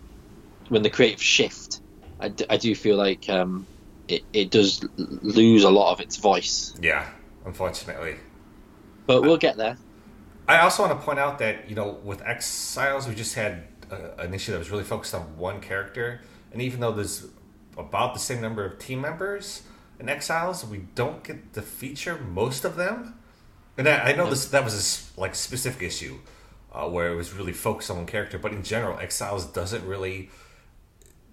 when the creative shift, I, d- I do feel like um, it, it does lose a lot of its voice. Yeah, unfortunately. But we'll get there. I also want to point out that you know with Exiles we just had a, an issue that was really focused on one character, and even though there's about the same number of team members in Exiles, we don't get to feature most of them. And I, I know this that was a like specific issue uh, where it was really focused on one character, but in general, Exiles doesn't really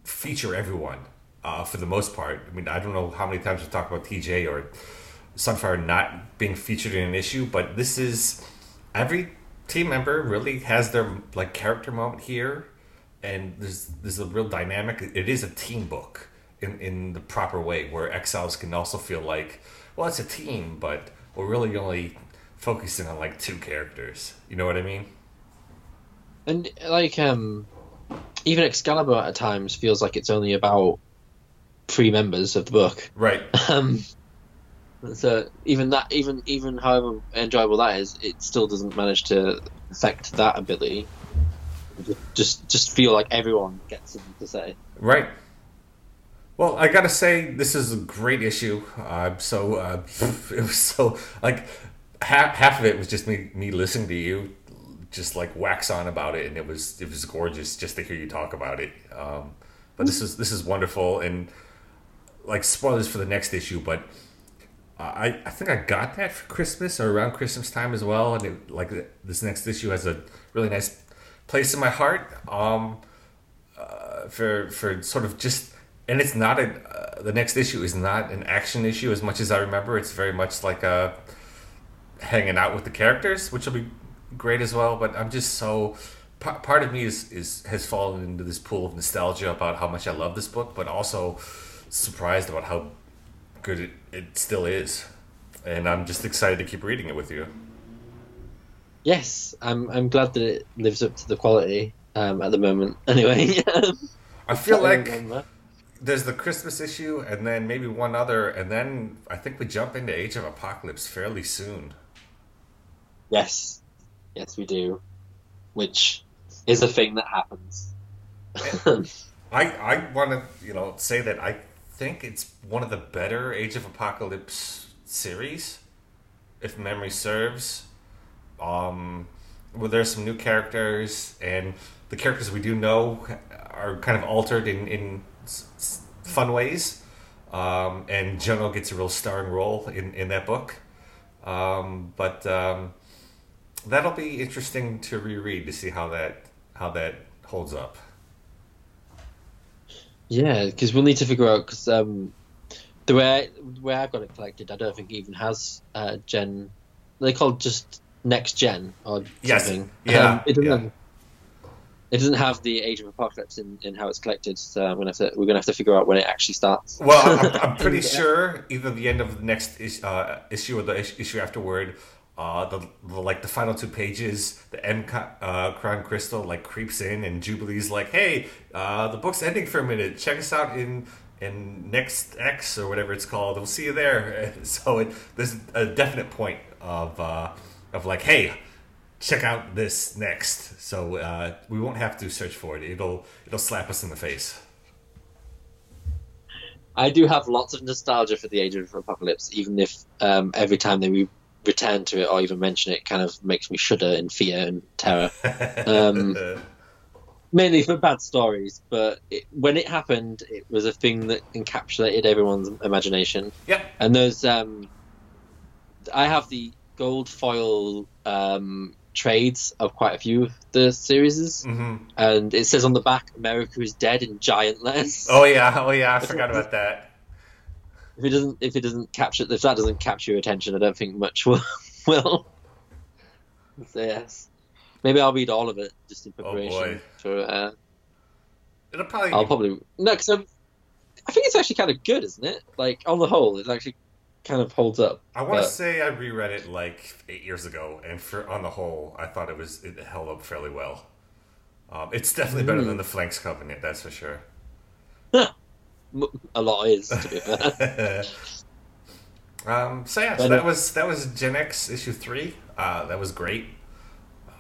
feature everyone uh, for the most part. I mean, I don't know how many times we talk about TJ or Sunfire not being featured in an issue, but this is every team member really has their like character moment here, and there's there's a real dynamic. It is a team book in in the proper way, where Exiles can also feel like well, it's a team, but we're really only focusing on like two characters. You know what I mean? And like um even Excalibur at times feels like it's only about three members of the book. Right. Um so even that even even however enjoyable that is, it still doesn't manage to affect that ability. Just just feel like everyone gets something to say. Right. Well, I gotta say, this is a great issue. Uh, so uh, it was so like half half of it was just me me listening to you, just like wax on about it, and it was it was gorgeous just to hear you talk about it. Um, but this is this is wonderful, and like spoilers for the next issue, but I I think I got that for Christmas or around Christmas time as well, and it, like this next issue has a really nice place in my heart. Um, uh, for for sort of just and it's not a uh, the next issue is not an action issue as much as I remember. It's very much like a hanging out with the characters, which will be great as well. But I'm just so pa- part of me is is has fallen into this pool of nostalgia about how much I love this book, but also surprised about how good it, it still is. And I'm just excited to keep reading it with you. Yes, I'm I'm glad that it lives up to the quality um, at the moment. Anyway, I feel like Remember. there's the Christmas issue, and then maybe one other, and then I think we jump into Age of Apocalypse fairly soon. yes, yes we do, which is a thing that happens. I I want to you know say that I think it's one of the better Age of Apocalypse series, if memory serves. Um, well, there's some new characters, and the characters we do know are kind of altered in in fun ways. Um, and Jono gets a real starring role in in that book. Um, but um, that'll be interesting to reread to see how that how that holds up. Yeah, because we'll need to figure out because um, the way the way I've got it collected, I don't think it even has uh, Gen. They call it just next gen or Yes, something. yeah, Um, it doesn't. yeah. Have, it doesn't have the Age of Apocalypse in, in how it's collected. So I'm gonna have to, we're gonna have to figure out when it actually starts. Well, I'm, I'm pretty sure either the end of the next is, uh, issue or the issue afterward, Uh, the, the like the final two pages, the M uh, Kraan Crystal like creeps in, and Jubilee's like, "Hey, uh, the book's ending for a minute. Check us out in in next X or whatever it's called. We'll see you there." So it, there's a definite point of uh, of like, "Hey, check out this next." So uh, we won't have to search for it. It'll it'll slap us in the face. I do have lots of nostalgia for the Age of Apocalypse, even if um, every time they re- return to it or even mention it, kind of makes me shudder in fear and terror. Um, mainly for bad stories, but it, when it happened, it was a thing that encapsulated everyone's imagination. Yeah. And those, um, I have the gold foil um, trades of quite a few of the series, hmm and it says on the back, "America is dead" in giant letters. Oh yeah, oh yeah, I forgot about that. If it doesn't, if it doesn't capture, if that doesn't capture your attention, I don't think much will. will. So, yes, maybe I'll read all of it just in preparation boy. for. Uh, It'll probably. I'll probably no, because I think it's actually kind of good, isn't it? Like on the whole, it actually kind of holds up. I want to say I reread it like eight years ago, and for on the whole, I thought it was it held up fairly well. Um, it's definitely better Mm. than the Phalanx Covenant, that's for sure. A lot is to be fair. um, so yeah, so that was that was Gen X issue three. Uh, that was great.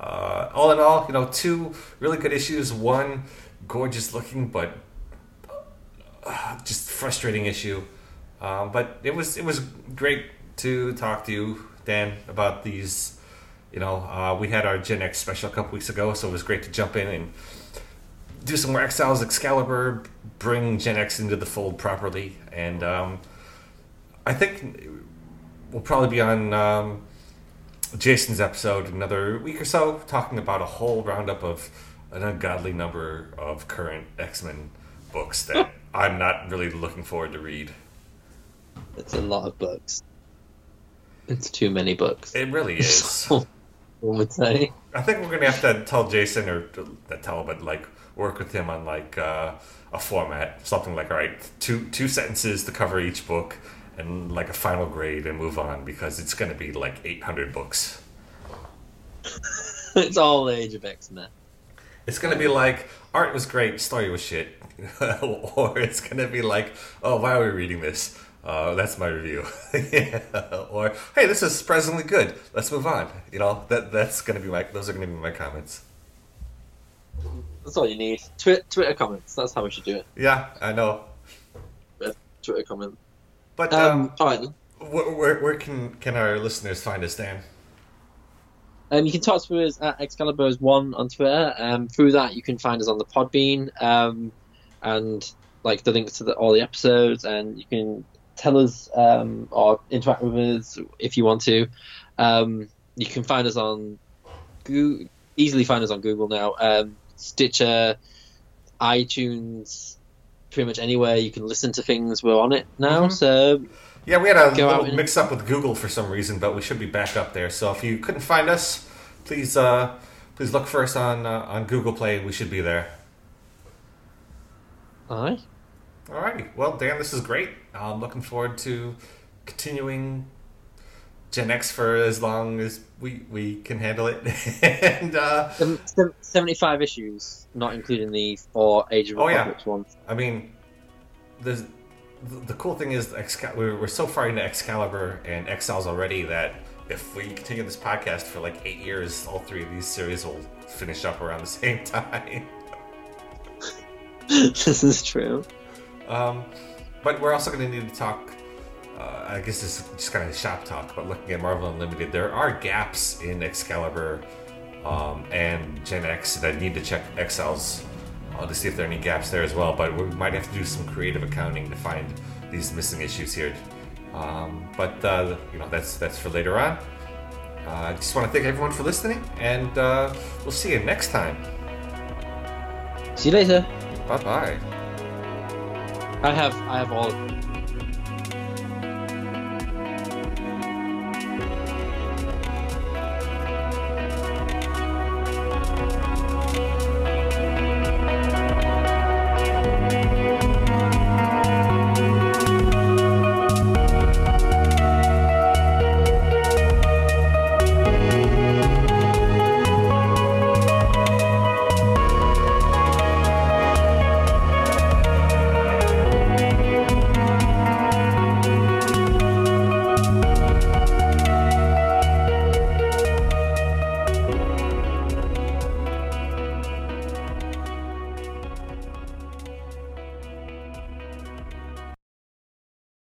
Uh, all in all, you know, two really good issues. One gorgeous looking, but uh, just frustrating issue. Um, but it was it was great to talk to you, Dan, about these. You know, uh, we had our Gen X special a couple weeks ago, so it was great to jump in and do some more Exiles Excalibur, bring Gen X into the fold properly, and um, I think we'll probably be on um, Jason's episode in another week or so, talking about a whole roundup of an ungodly number of current X Men books that I'm not really looking forward to read. it's a lot of books. It's too many books. It really is. One would say. I think we're gonna have to tell Jason or tell, but like work with him on like uh, a format, something like all right, two two sentences to cover each book, and like a final grade and move on because it's gonna be like 800 books. it's all Age of X Men. It's gonna be like art was great, story was shit, or it's gonna be like oh why are we reading this? Uh, that's my review. yeah. Or hey, this is surprisingly good. Let's move on. You know that that's gonna be my those are gonna be my comments. That's all you need. Twi- Twitter comments. That's how we should do it. Yeah, I know. Twitter comment. But Um, um, all right. then. where, where, where can can our listeners find us, Dan? Um, you can talk to us at Excaliburs1 on Twitter. Um, through that, you can find us on the Podbean um, and like the links to the, all the episodes, and you can tell us um, or interact with us if you want to. Um, you can find us on Google, easily find us on Google now, um, Stitcher, iTunes, pretty much anywhere you can listen to things. We're on it now, Mhm. so Yeah, we had a little and- mix up with Google for some reason, but we should be back up there. So if you couldn't find us, please uh, please look for us on uh, on Google Play. We should be there. aye. Alrighty. Well, Dan, this is great. I'm looking forward to continuing Gen X for as long as we we can handle it. and uh, Seven- seven- 75 issues, not including the four Age of Oh, yeah. Ones. I mean, the the cool thing is Excal- we're, we're so far into Excalibur and Exiles already that if we continue this podcast for like eight years, all three of these series will finish up around the same time. this is true. Um, but we're also going to need to talk. Uh, I guess this is just kind of shop talk, but looking at Marvel Unlimited, there are gaps in Excalibur um, and Gen X that need to check Exiles uh, to see if there are any gaps there as well. But we might have to do some creative accounting to find these missing issues here. Um, but uh, you know that's that's for later on. Uh, I just want to thank everyone for listening, and uh, we'll see you next time. See you later. Bye bye. I have I have all of them.